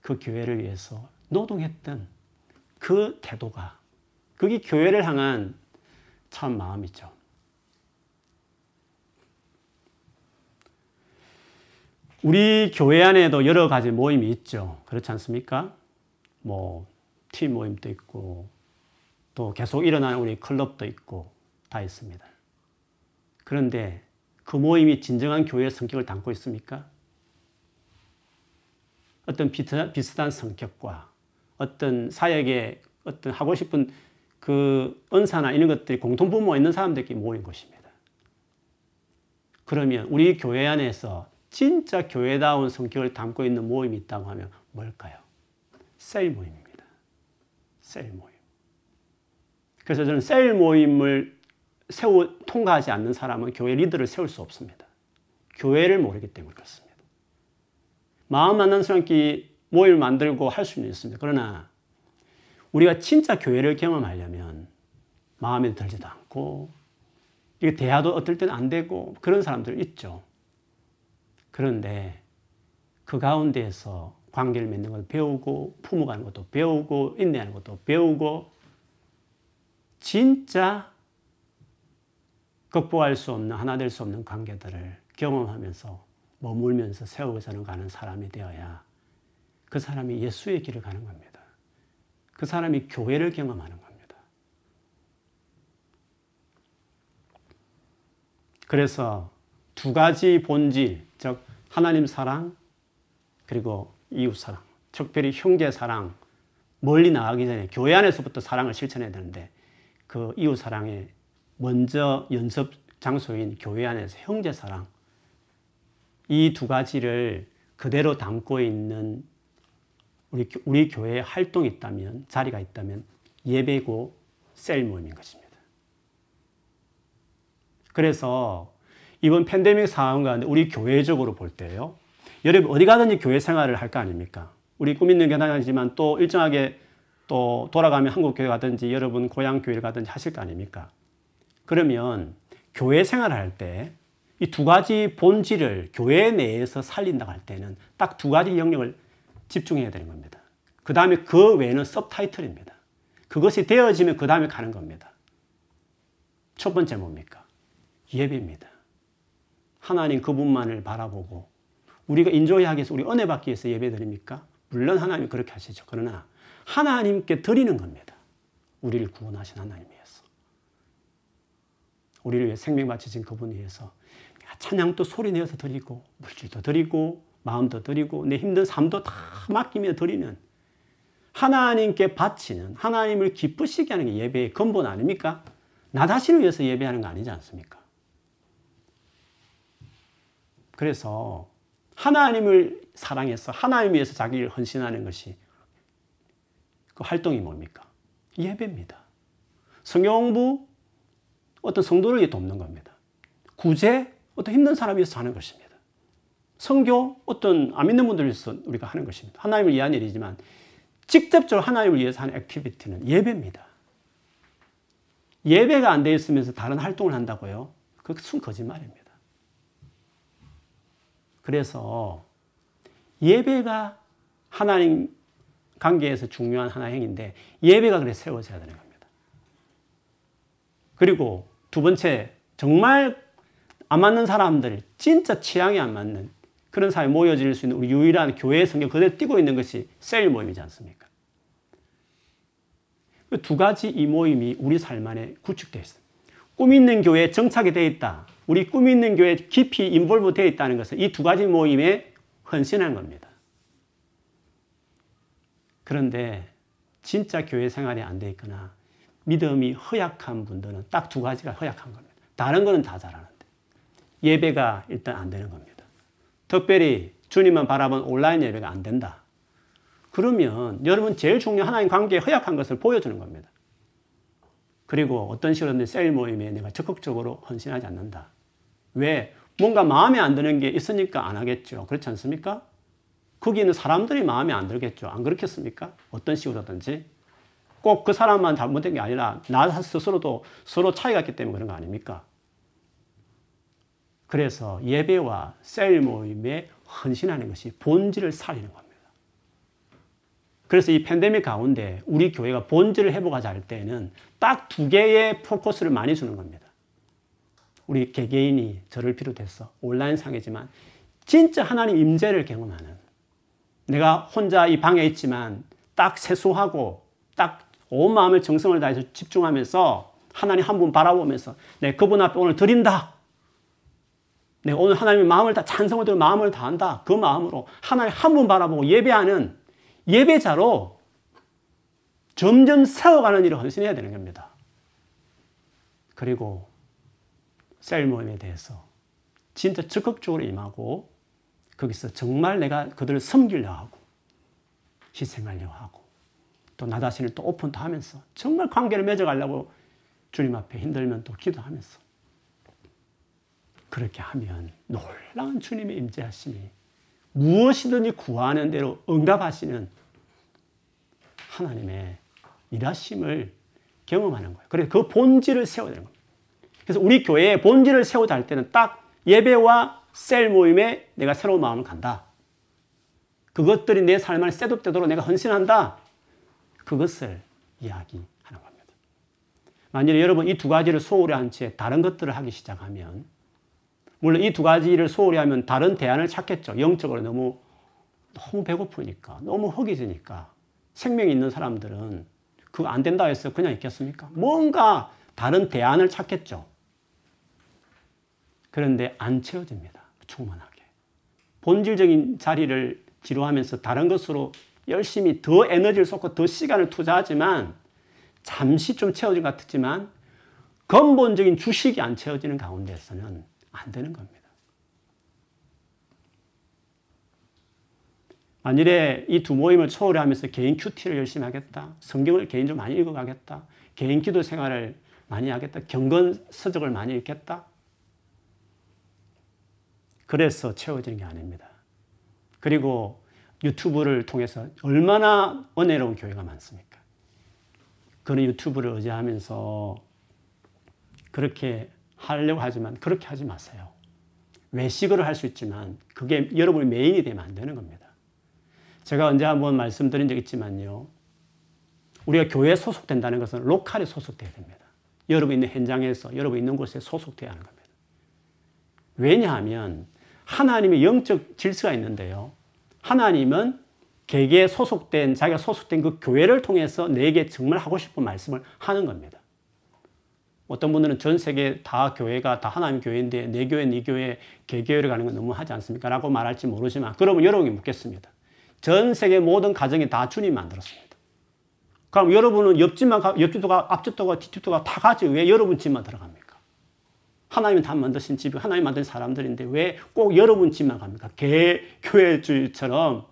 그 교회를 위해서 노동했던 그 태도가 그게 교회를 향한 참 마음이죠. 우리 교회 안에도 여러 가지 모임이 있죠. 그렇지 않습니까? 뭐, 팀 모임도 있고, 또 계속 일어나는 우리 클럽도 있고, 다 있습니다. 그런데 그 모임이 진정한 교회의 성격을 담고 있습니까? 어떤 비슷한 성격과 어떤 사역에 어떤 하고 싶은 그 은사나 이런 것들이 공통부모가 있는 사람들끼리 모인 것입니다. 그러면 우리 교회 안에서 진짜 교회다운 성격을 담고 있는 모임이 있다고 하면 뭘까요? 셀 모임입니다. 셀 모임. 그래서 저는 셀 모임을 세우, 통과하지 않는 사람은 교회 리더를 세울 수 없습니다. 교회를 모르기 때문에 그렇습니다. 마음 맞는 사람끼리 모임을 만들고 할 수는 있습니다. 그러나 우리가 진짜 교회를 경험하려면 마음에 들지도 않고 이게 대화도 어떨 때는 안 되고 그런 사람들 있죠. 그런데 그 가운데에서 관계를 맺는 것도 배우고 품어가는 것도 배우고 인내하는 것도 배우고 진짜 극복할 수 없는 하나 될 수 없는 관계들을 경험하면서 머물면서 세우고서는 가는 사람이 되어야 그 사람이 예수의 길을 가는 겁니다. 그 사람이 교회를 경험하는 겁니다. 그래서 두 가지 본질, 즉 하나님 사랑 그리고 이웃 사랑, 특별히 형제 사랑 멀리 나가기 전에 교회 안에서부터 사랑을 실천해야 되는데 그 이웃 사랑의 먼저 연습 장소인 교회 안에서 형제 사랑 이 두 가지를 그대로 담고 있는 우리 우리 교회의 활동이 있다면 자리가 있다면 예배고 셀 모임인 것입니다. 그래서 이번 팬데믹 상황 가운데 우리 교회적으로 볼 때요. 여러분 어디 가든지 교회 생활을 할 거 아닙니까? 우리 꿈 있는 교단이지만 또 일정하게 또 돌아가면 한국 교회 가든지 여러분 고향 교회를 가든지 하실 거 아닙니까? 그러면 교회 생활을 할때 이 두 가지 본질을 교회 내에서 살린다고 할 때는 딱 두 가지 영역을 집중해야 되는 겁니다. 그 다음에 그 외에는 서타이틀입니다. 그것이 되어지면 그 다음에 가는 겁니다. 첫 번째 뭡니까? 예배입니다. 하나님 그분만을 바라보고 우리가 인조하기 위해서 우리 은혜 받기 위해서 예배 드립니까? 물론 하나님이 그렇게 하시죠. 그러나 하나님께 드리는 겁니다. 우리를 구원하신 하나님 위해서. 우리를 위해 생명 바치신 그분 위해서 찬양도 소리 내어서 드리고 물질도 드리고 마음도 드리고 내 힘든 삶도 다 맡기며 드리는 하나님께 바치는 하나님을 기쁘시게 하는 게 예배의 근본 아닙니까? 나 자신을 위해서 예배하는 거 아니지 않습니까? 그래서 하나님을 사랑해서 하나님 위해서 자기를 헌신하는 것이 그 활동이 뭡니까? 예배입니다. 성경부 어떤 성도를 돕는 겁니다. 구제 어떤 힘든 사람 위해서 하는 것입니다. 성교 어떤 안 믿는 분들 위해서 우리가 하는 것입니다. 하나님을 위한 일이지만 직접적으로 하나님을 위해서 하는 액티비티는 예배입니다. 예배가 안 돼 있으면서 다른 활동을 한다고요? 그게 순 거짓말입니다. 그래서 예배가 하나님 관계에서 중요한 하나 행인데 예배가 그래 세워져야 되는 겁니다. 그리고 두 번째 정말 안 맞는 사람들 진짜 취향이 안 맞는 그런 사람이 모여질 수 있는 우리 유일한 교회 성경 그대로 띄고 있는 것이 셀 모임이지 않습니까? 그 두 가지 이 모임이 우리 삶 안에 구축되어 있습니다. 꿈 있는 교회에 정착이 되어 있다. 우리 꿈 있는 교회에 깊이 인볼브 되어 있다는 것은 이 두 가지 모임에 헌신한 겁니다. 그런데 진짜 교회 생활이 안 돼 있거나 믿음이 허약한 분들은 딱 두 가지가 허약한 겁니다. 다른 거는 다 잘하는데 예배가 일단 안 되는 겁니다. 특별히 주님만 바라본 온라인 예배가 안 된다. 그러면 여러분 제일 중요한 하나님 관계에 허약한 것을 보여주는 겁니다. 그리고 어떤 식으로든 셀 모임에 내가 적극적으로 헌신하지 않는다. 왜? 뭔가 마음에 안 드는 게 있으니까 안 하겠죠. 그렇지 않습니까? 거기 있는 사람들이 마음에 안 들겠죠. 안 그렇겠습니까? 어떤 식으로든지. 꼭 그 사람만 잘못된 게 아니라 나 스스로도 서로 차이가 있기 때문에 그런 거 아닙니까? 그래서 예배와 셀 모임에 헌신하는 것이 본질을 살리는 겁니다. 그래서 이 팬데믹 가운데 우리 교회가 본질을 회복하자 할 때는 딱 두 개의 포커스를 많이 주는 겁니다. 우리 개개인이 저를 비롯해서 온라인 상이지만 진짜 하나님 임재를 경험하는 내가 혼자 이 방에 있지만 딱 세수하고 딱 온 마음을 정성을 다해서 집중하면서 하나님 한 분 바라보면서 내 그분 앞에 오늘 드린다. 내가 오늘 하나님의 마음을 다 들어 마음을 다한다. 그 마음으로 하나님 한 분 바라보고 예배하는 예배자로 점점 세워가는 일을 헌신해야 되는 겁니다. 그리고 셀 모임에 대해서 진짜 적극적으로 임하고 거기서 정말 내가 그들을 섬기려 하고 희생하려 하고 또 나 자신을 또 오픈도 하면서 정말 관계를 맺어가려고 주님 앞에 힘들면 또 기도하면서 그렇게 하면 놀라운 주님의 임재하심이 무엇이든지 구하는 대로 응답하시는 하나님의 일하심을 경험하는 거예요. 그래서 그 본질을 세워야 되는 겁니다. 그래서 우리 교회의 본질을 세우자 할 때는 딱 예배와 셀 모임에 내가 새로운 마음을 간다. 그것들이 내삶 안에 셋업되도록 내가 헌신한다. 그것을 이야기하는 겁니다. 만약에 여러분 이 두 가지를 소홀히 한 채 다른 것들을 하기 시작하면 물론 이 두 가지를 소홀히 하면 다른 대안을 찾겠죠. 영적으로 너무 너무 배고프니까 너무 허기지니까 생명이 있는 사람들은 그거 안 된다 해서 그냥 있겠습니까? 뭔가 다른 대안을 찾겠죠. 그런데 안 채워집니다. 충만하게. 본질적인 자리를 지루하면서 다른 것으로 열심히 더 에너지를 쏟고 더 시간을 투자하지만 잠시 좀 채워진 것 같지만 근본적인 주식이 안 채워지는 가운데서는 안 되는 겁니다. 만일에 이 두 모임을 초월하면서 개인 큐티를 열심히 하겠다. 성경을 개인적으로 많이 읽어가겠다. 개인 기도 생활을 많이 하겠다. 경건 서적을 많이 읽겠다. 그래서 채워지는 게 아닙니다. 그리고 유튜브를 통해서 얼마나 은혜로운 교회가 많습니까? 그런 유튜브를 의지하면서 그렇게 하려고 하지만 그렇게 하지 마세요. 외식으로 할수 있지만 그게 여러분의 메인이 되면 안 되는 겁니다. 제가 언제 한번 말씀드린 적 있지만요. 우리가 교회에 소속된다는 것은 로컬에 소속돼야 됩니다. 여러분 있는 현장에서 여러분 있는 곳에 소속돼야 하는 겁니다. 왜냐하면 하나님의 영적 질서가 있는데요. 하나님은 개개에 소속된 자기가 소속된 그 교회를 통해서 내게 정말 하고 싶은 말씀을 하는 겁니다. 어떤 분들은 전 세계 다 교회가 다 하나님 교회인데 내 교회, 네 교회, 개교회를 가는 건 너무 하지 않습니까? 라고 말할지 모르지만 그러면 여러분이 묻겠습니다. 전 세계 모든 가정이 다 주님 만들었습니다. 그럼 여러분은 옆집만 가, 옆집도 가, 앞집도 가, 뒷집도 가, 다 가지. 왜 여러분 집만 들어갑니까? 하나님은 다 만드신 집이 하나님 만든 사람들인데 왜 꼭 여러분 집만 갑니까? 개, 교회주처럼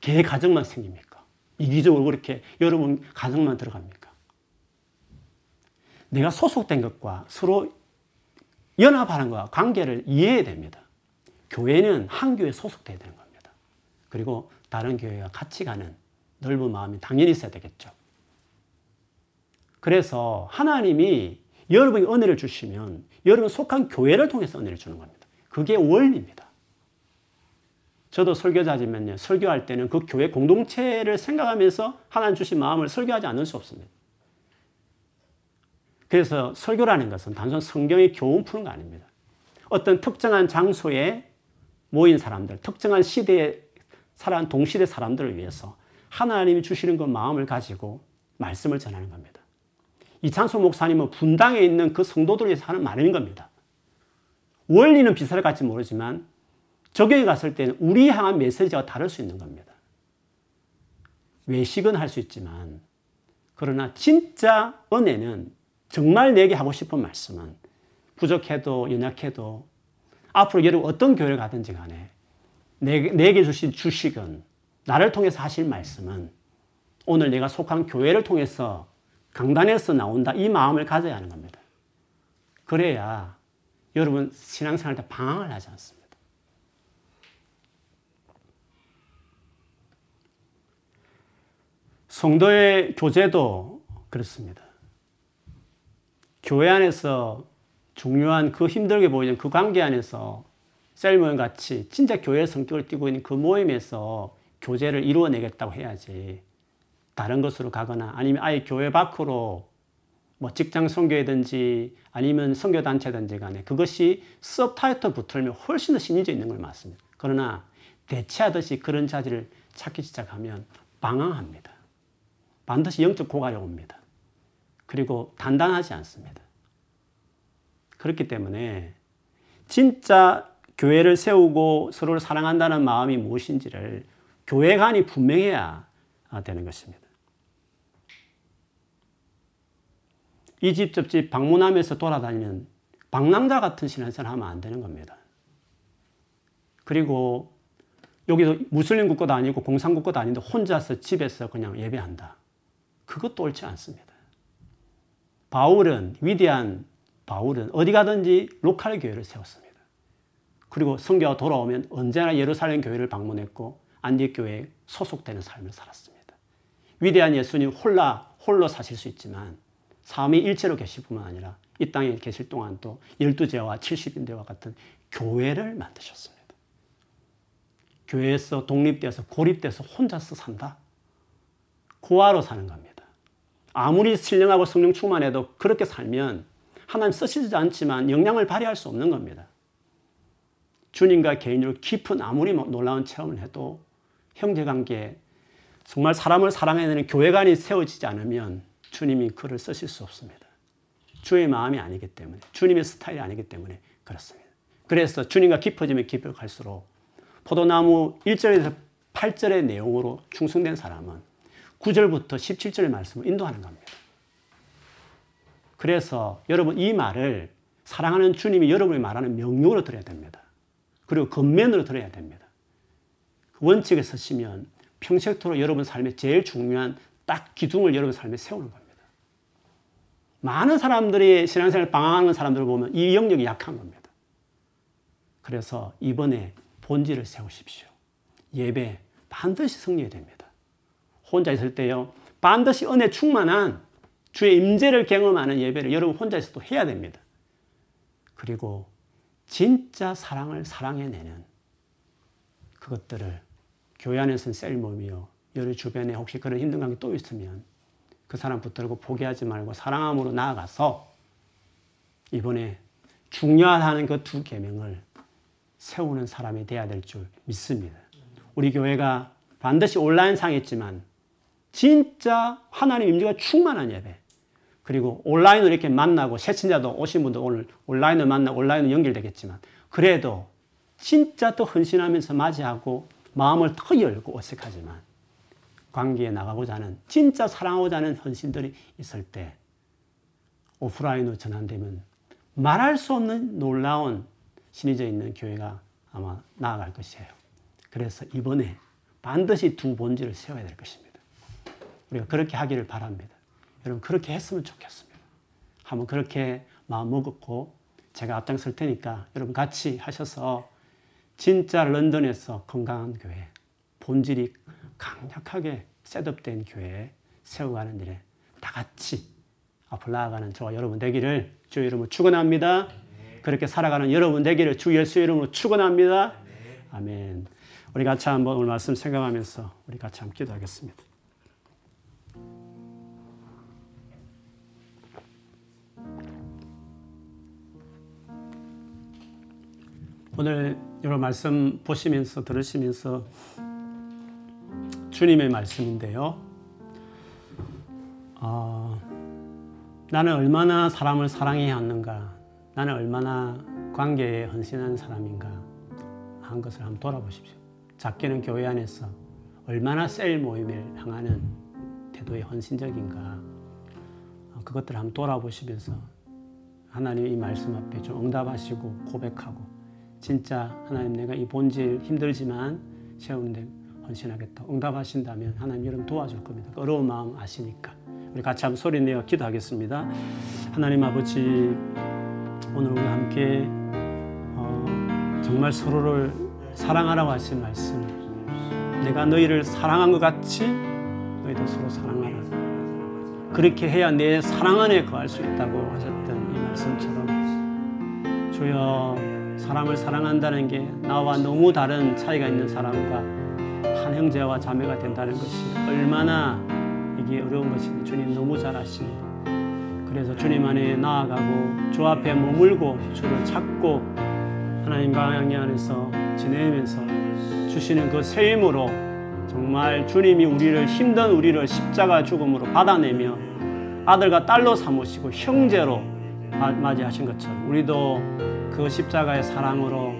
개 가정만 생깁니까? 이기적으로 그렇게 여러분 가정만 들어갑니까? 내가 소속된 것과 서로 연합하는 것과 관계를 이해해야 됩니다. 교회는 한 교회에 소속돼야 되는 겁니다. 그리고 다른 교회와 같이 가는 넓은 마음이 당연히 있어야 되겠죠. 그래서 하나님이 여러분이 은혜를 주시면 여러분 속한 교회를 통해서 은혜를 주는 겁니다. 그게 원리입니다. 저도 설교자지만요. 설교할 때는 그 교회 공동체를 생각하면서 하나님 주신 마음을 설교하지 않을 수 없습니다. 그래서 설교라는 것은 단순 성경의 교훈 푸는 거 아닙니다. 어떤 특정한 장소에 모인 사람들, 특정한 시대에 살아온 동시대 사람들을 위해서 하나님이 주시는 그 마음을 가지고 말씀을 전하는 겁니다. 이창소 목사님은 분당에 있는 그 위해서 하는 말인 겁니다. 원리는 비슷할 것 같지 모르지만 적용에 갔을 때는 우리 향한 메시지가 다를 수 있는 겁니다. 외식은 할 수 있지만 그러나 진짜 은혜는 정말 내게 하고 싶은 말씀은 부족해도 연약해도 앞으로 여러분 어떤 교회를 가든지 간에 내게, 내게 주신 주식은 나를 통해서 하실 말씀은 오늘 내가 속한 교회를 통해서 강단에서 나온다 이 마음을 가져야 하는 겁니다. 그래야 여러분 신앙생활 때 방황을 하지 않습니다. 성도의 교제도 그렇습니다. 교회 안에서 중요한 그 힘들게 보이는 그 관계 안에서 셀 모임 같이 진짜 교회 성격을 띠고 있는 그 모임에서 교제를 이루어내겠다고 해야지 다른 것으로 가거나 아니면 아예 교회 밖으로 뭐 직장 선교회든지 아니면 선교단체든지 간에 그것이 서브타이틀 붙으면 훨씬 더 신의져 있는 걸 맞습니다. 그러나 대체하듯이 그런 자질을 찾기 시작하면 방황합니다. 반드시 영적 고갈이 옵니다. 그리고 단단하지 않습니다. 그렇기 때문에 진짜 교회를 세우고 서로를 사랑한다는 마음이 무엇인지를 교회관이 분명해야 되는 것입니다. 이 집 저집 방문하면서 돌아다니는 방랑자 같은 신앙생활 하면 안 되는 겁니다. 그리고 여기도 무슬림 국가도 아니고 공산 국가도 아닌데 혼자서 집에서 그냥 예배한다. 그것도 옳지 않습니다. 바울은 위대한 바울은 어디 가든지 로컬 교회를 세웠습니다. 그리고 성교가 돌아오면 언제나 예루살렘 교회를 방문했고 안디옥 교회에 소속되는 삶을 살았습니다. 위대한 예수님 홀라 홀로 사실 수 있지만 삶이 일체로 계실 뿐만 아니라 이 땅에 계실 동안 또 열두 제와 70인대와 같은 교회를 만드셨습니다. 교회에서 독립돼서 고립돼서 혼자서 산다? 고아로 사는 겁니다. 아무리 신령하고 성령 충만해도 그렇게 살면 하나님 쓰시지 않지만 영향을 발휘할 수 없는 겁니다. 주님과 개인으로 깊은 아무리 뭐 놀라운 체험을 해도 형제관계 정말 사람을 사랑해야 되는 교회관이 세워지지 않으면 주님이 그를 쓰실 수 없습니다. 주의 마음이 아니기 때문에 주님의 스타일이 아니기 때문에 그렇습니다. 그래서 주님과 깊어지면 깊어 갈수록 포도나무 1절에서 8절의 내용으로 충성된 사람은 9절부터 17절의 말씀을 인도하는 겁니다. 그래서 여러분 이 말을 사랑하는 주님이 여러분이 말하는 명령으로 들어야 됩니다. 그리고 겉면으로 들어야 됩니다. 그 원칙에 서시면 평생토록 여러분 삶에 제일 중요한 딱 기둥을 여러분 삶에 세우는 겁니다. 많은 사람들이 신앙생활 방황하는 사람들을 보면 이 영역이 약한 겁니다. 그래서 이번에 본질을 세우십시오. 예배 반드시 승리해야 됩니다. 혼자 있을 때요. 반드시 은혜 충만한 주의 임재를 경험하는 예배를 여러분 혼자 있어도 해야 됩니다. 그리고 진짜 사랑을 사랑해내는 그것들을 교회 안에서는 셀몸이요. 여러 주변에 혹시 그런 힘든 관계 또 있으면 그 사람 붙들고 포기하지 말고 사랑함으로 나아가서 이번에 중요하다는 그 두 계명을 세우는 사람이 돼야 될 줄 믿습니다. 우리 교회가 반드시 온라인 상했지만 진짜 하나님 임재가 충만한 예배 그리고 온라인으로 이렇게 만나고 새친자도 오신 분도 오늘 온라인을 만나 온라인으로 연결되겠지만 그래도 진짜 더 헌신하면서 맞이하고 마음을 더 열고 어색하지만 관계에 나가고자 하는 진짜 사랑하고자 하는 헌신들이 있을 때 오프라인으로 전환되면 말할 수 없는 놀라운 신이져 있는 교회가 아마 나아갈 것이에요. 그래서 이번에 반드시 두 본질을 세워야 될 것입니다. 우리가 그렇게 하기를 바랍니다. 여러분 그렇게 했으면 좋겠습니다. 한번 그렇게 마음 먹었고 제가 앞장설 테니까 여러분 같이 하셔서 진짜 런던에서 건강한 교회, 본질이 강력하게 셋업된 교회 세워가는 일에 다 같이 앞으로 나아가는 저와 여러분 되기를 주 이름으로 축원합니다. 그렇게 살아가는 여러분 되기를 주 예수 이름으로 축원합니다. 아멘. 우리 같이 한번 오늘 말씀 생각하면서 우리 같이 한번 기도하겠습니다. 오늘 여러분 말씀 보시면서 들으시면서 주님의 말씀인데요. 어, 나는 얼마나 사람을 사랑해야 하는가, 나는 얼마나 관계에 헌신한 사람인가 한 것을 한번 돌아보십시오. 작게는 교회 안에서 얼마나 셀 모임을 향하는 태도에 헌신적인가 어, 그것들을 한번 돌아보시면서 하나님 이 말씀 앞에 좀 응답하시고 고백하고 진짜 하나님 내가 이 본질 힘들지만 세우는데 헌신하겠다. 응답하신다면 하나님 여러분 도와줄 겁니다. 그 어려운 마음 아시니까. 우리 같이 한번 소리 내어 기도하겠습니다. 하나님 아버지 오늘 우리 함께 어, 정말 서로를 사랑하라고 하신 말씀 내가 너희를 사랑한 것 같이 너희도 서로 사랑하라. 그렇게 해야 내 사랑 안에 거할 수 있다고 하셨던 이 말씀처럼 주여 사람을 사랑한다는 게 나와 너무 다른 차이가 있는 사람과 한 형제와 자매가 된다는 것이 얼마나 이게 어려운 것인지 주님 너무 잘 아십니다. 그래서 주님 안에 나아가고 주 앞에 머물고 주를 찾고 하나님과 향해 안에서 지내면서 주시는 그 세임으로 정말 주님이 우리를 힘든 우리를 십자가 죽음으로 받아내며 아들과 딸로 삼으시고 형제로 맞이하신 것처럼 우리도 그 십자가의 사랑으로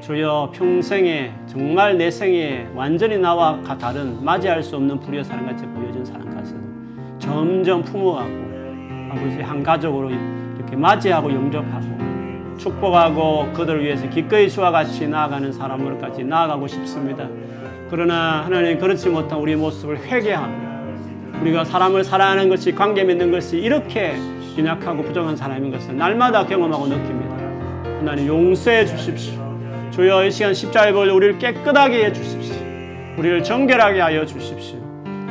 주여 평생에 정말 내 생에 완전히 나와 다른 맞이할 수 없는 불의의 사랑같이 보여준 사랑까지도 점점 품어가고 아버지 한 가족으로 이렇게 맞이하고 영접하고 축복하고 그들을 위해서 기꺼이 주와 같이 나아가는 사람으로까지 나아가고 싶습니다. 그러나 하나님 그렇지 못한 우리 모습을 회개합니다. 우리가 사람을 사랑하는 것이 관계 맺는 것이 이렇게 연약하고 부정한 사람인 것을 날마다 경험하고 느낍니다. 하나님 용서해 주십시오. 주여 이 시간 십자가에 우리를 깨끗하게 해 주십시오. 우리를 정결하게 하여 주십시오.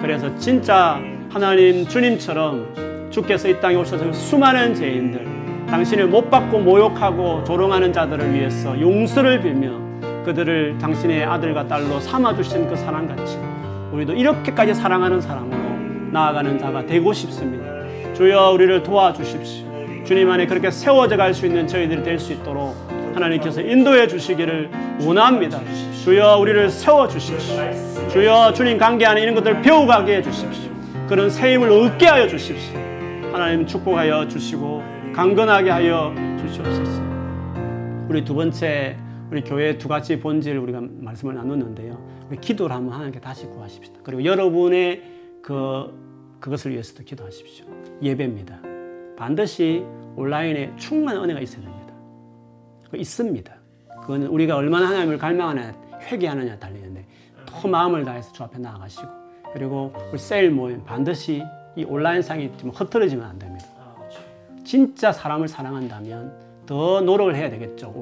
그래서 진짜 하나님 주님처럼 주께서 이 땅에 오셔서 수많은 죄인들 당신을 못 받고 모욕하고 조롱하는 자들을 위해서 용서를 빌며 그들을 당신의 아들과 딸로 삼아 주신 그 사랑 같이 우리도 이렇게까지 사랑하는 사람으로 나아가는 자가 되고 싶습니다. 주여 우리를 도와주십시오. 주님 안에 그렇게 세워져 갈 수 있는 저희들이 될 수 있도록 하나님께서 인도해 주시기를 원합니다. 주여 우리를 세워 주십시오. 주여 주님 관계 안에 있는 것들을 배워가게 해 주십시오. 그런 새 힘을 얻게 하여 주십시오. 하나님 축복하여 주시고 강건하게 하여 주시옵소서. 우리 두 번째 우리 교회 두 가지 본질 우리가 말씀을 나눴는데요. 우리 기도를 한번 하나님께 다시 구하십시다. 그리고 여러분의 그 그것을 위해서도 기도하십시오. 예배입니다. 반드시 온라인에 충만한 은혜가 있어야 됩니다. 그 있습니다. 그거는 우리가 얼마나 하나님을 갈망하느냐, 회개하느냐 달리는데 더 마음을 다해서 주 앞에 나아가시고 그리고 우리 세일 모임 반드시 이 온라인상이 좀 흐트러지면 안 됩니다. 진짜 사람을 사랑한다면 더 노력을 해야 되겠죠.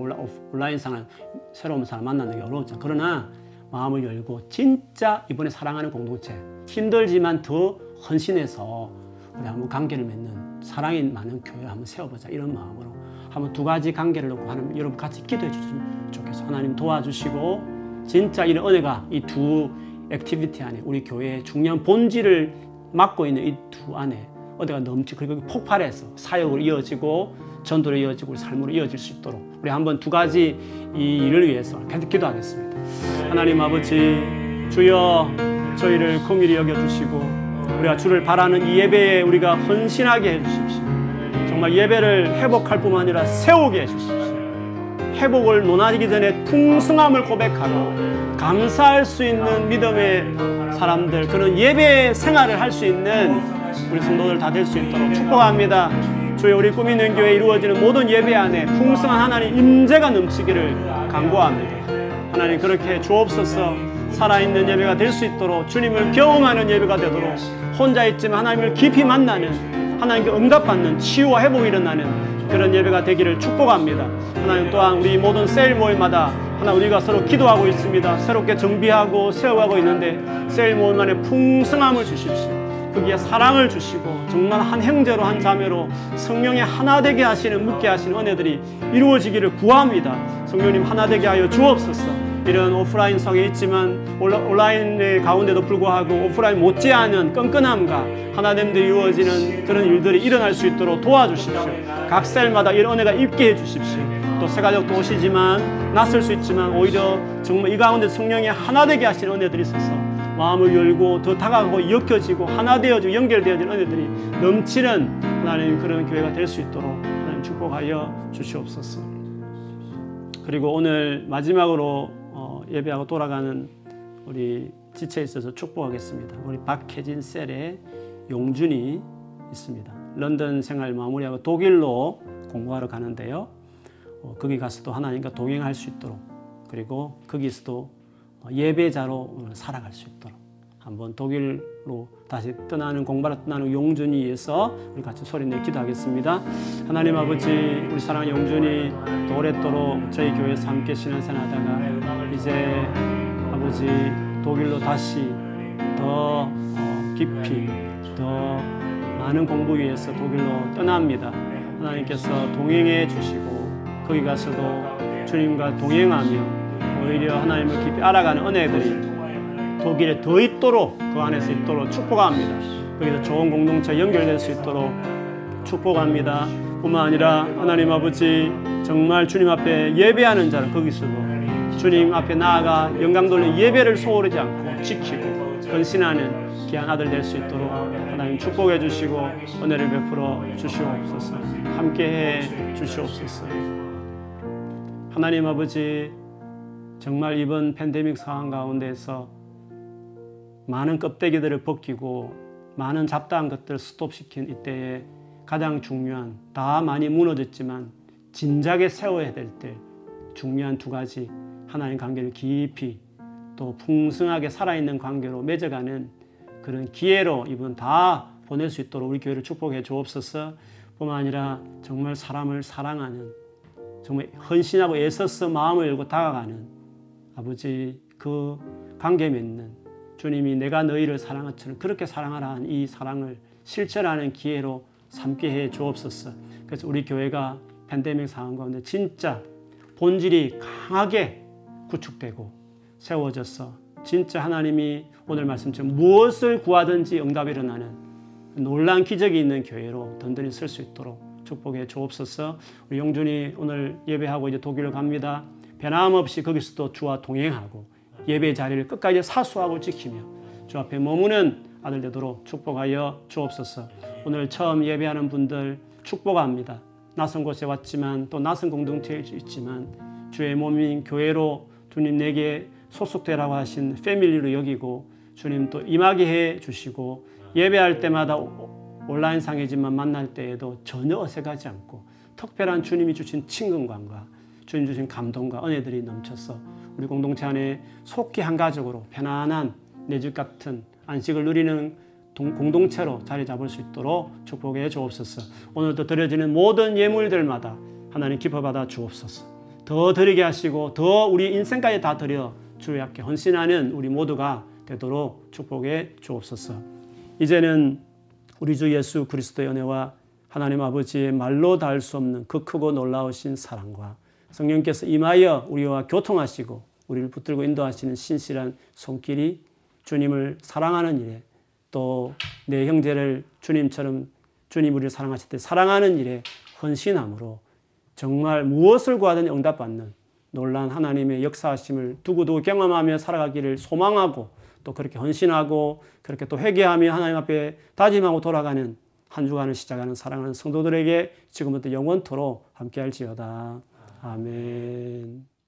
온라인상은 새로운 사람 만나는 게 어려웠죠. 그러나 마음을 열고 진짜 이번에 사랑하는 공동체 힘들지만 더 헌신해서 우리 한번 관계를 맺는 사랑이 많은 교회 한번 세워보자 이런 마음으로 한번 두 가지 관계를 놓고 하나님 여러분 같이 기도해 주시면 좋겠어요. 하나님 도와주시고 진짜 이런 은혜가 이 두 activity 안에 우리 교회의 중요한 본질을 맡고 있는 이 두 안에 어디가 넘치 그리고 폭발해서 사역을 이어지고 전도로 이어지고 삶으로 이어질 수 있도록 우리 한번 두 가지 이 일을 위해서 계속 기도하겠습니다. 하나님 아버지 주여 저희를 긍휼히 여겨 주시고 우리가 주를 바라는 이 예배에 우리가 헌신하게 해 주십시오. 정말 예배를 회복할 뿐만 아니라 세우게 해 주십시오. 회복을 논하기 전에 풍성함을 고백하고 감사할 수 있는 믿음의 사람들 그런 예배 생활을 할 수 있는 우리 성도들 다 될 수 있도록 축복합니다. 주여 우리 꿈 있는 교회 이루어지는 모든 예배 안에 풍성한 하나님 임재가 넘치기를 간구합니다. 하나님 그렇게 주옵소서 살아있는 예배가 될 수 있도록 주님을 경험하는 예배가 되도록 혼자 있지만 하나님을 깊이 만나는 하나님께 응답받는 치유와 회복이 일어나는 그런 예배가 되기를 축복합니다. 하나님 또한 우리 모든 셀 모임마다 하나 우리가 서로 기도하고 있습니다. 새롭게 정비하고 세워가고 있는데 셀 모임 안에 풍성함을 주십시오. 거기에 사랑을 주시고 정말 한 형제로 한 자매로 성령의 하나 되게 하시는 묻게 하시는 은혜들이 이루어지기를 구합니다. 성령님 하나 되게 하여 주옵소서. 이런 오프라인 성에 있지만 온라인의 가운데도 불구하고 오프라인 못지않은 끈끈함과 하나됨들이 이루어지는 그런 일들이 일어날 수 있도록 도와주십시오. 각 셀마다 이런 은혜가 있게 해주십시오. 또 새가족도 오시지만 낯설 수 있지만 오히려 정말 이 가운데 성령의 하나 되게 하시는 은혜들이 있어서 마음을 열고 더 다가가고 엮여지고 하나 되어지고 연결되어지는 은혜들이 넘치는 하나님 그런 교회가 될 수 있도록 하나님 축복하여 주시옵소서. 그리고 오늘 마지막으로 어, 예배하고 돌아가는 우리 지체에 있어서 축복하겠습니다. 우리 박혜진 셀의 용준이 있습니다. 런던 생활 마무리하고 독일로 공부하러 가는데요. 어, 거기 가서도 하나님과 동행할 수 있도록 그리고 거기서도 예배자로 살아갈 수 있도록 한번 독일로 다시 떠나는 공부하러 떠나는 용준이 위해서 우리 같이 소리내 기도하겠습니다. 하나님 아버지 우리 사랑하는 용준이 또 오랫도록 저희 교회에서 함께 신앙생활하다가 이제 아버지 독일로 다시 더 어, 깊이 더 많은 공부 위해서 독일로 떠납니다. 하나님께서 동행해 주시고 거기 가서도 주님과 동행하며 오히려 하나님을 깊이 알아가는 은혜들이 독일에 더 있도록 그 안에서 있도록 축복합니다. 거기서 좋은 공동체 연결될 수 있도록 축복합니다. 뿐만 아니라 하나님 아버지 정말 주님 앞에 예배하는 자를 거기서도 주님 앞에 나아가 영광 돌리는 예배를 소홀하지 않고 지키고 헌신하는 귀한 아들 될 수 있도록 하나님 축복해 주시고 은혜를 베풀어 주시옵소서 함께해 주시옵소서 하나님 아버지 정말 이번 팬데믹 상황 가운데서 많은 껍데기들을 벗기고 많은 잡다한 것들을 스톱시킨 이때에 가장 중요한 다 많이 무너졌지만 진작에 세워야 될 때 중요한 두 가지 하나님 관계를 깊이 또 풍성하게 살아있는 관계로 맺어가는 그런 기회로 이번 다 보낼 수 있도록 우리 교회를 축복해 주옵소서. 뿐만 아니라 정말 사람을 사랑하는 정말 헌신하고 애써서 마음을 열고 다가가는 아버지 그 관계 맺는 주님이 내가 너희를 사랑한 것처럼 그렇게 사랑하라 한이 사랑을 실천하는 기회로 삼게 해 주옵소서. 그래서 우리 교회가 팬데믹 상황 가운데 진짜 본질이 강하게 구축되고 세워져서 진짜 하나님이 오늘 말씀처럼 무엇을 구하든지 응답이 일어나는 놀란 기적이 있는 교회로 든든히 쓸수 있도록 축복해 주옵소서. 우리 용준이 오늘 예배하고 이제 독일을 갑니다. 변함없이 거기서도 주와 동행하고 예배 자리를 끝까지 사수하고 지키며 주 앞에 머무는 아들 되도록 축복하여 주옵소서. 오늘 처음 예배하는 분들 축복합니다. 낯선 곳에 왔지만 또 낯선 공동체에 있지만 주의 몸인 교회로 주님 내게 소속되라고 하신 패밀리로 여기고 주님 또 임하게 해 주시고 예배할 때마다 온라인 상이지만 만날 때에도 전혀 어색하지 않고 특별한 주님이 주신 친근감과 주님 주신 감동과 은혜들이 넘쳐서 우리 공동체 안에 속히 한 가족으로 편안한 내 집 같은 안식을 누리는 공동체로 자리 잡을 수 있도록 축복해 주옵소서. 오늘도 드려지는 모든 예물들마다 하나님 기뻐 받아 주옵소서. 더 드리게 하시고 더 우리 인생까지 다 드려 주의 앞에 헌신하는 우리 모두가 되도록 축복해 주옵소서. 이제는 우리 주 예수 그리스도의 은혜와 하나님 아버지의 말로 닿을 수 없는 그 크고 놀라우신 사랑과 성령께서 임하여 우리와 교통하시고 우리를 붙들고 인도하시는 신실한 손길이 주님을 사랑하는 일에 또 내 형제를 주님처럼 주님 우리를 사랑하실 때 사랑하는 일에 헌신함으로 정말 무엇을 구하든 응답받는 놀란 하나님의 역사하심을 두고두고 경험하며 살아가기를 소망하고 또 그렇게 헌신하고 그렇게 또 회개하며 하나님 앞에 다짐하고 돌아가는 한 주간을 시작하는 사랑하는 성도들에게 지금부터 영원토록 함께할지어다. 아멘.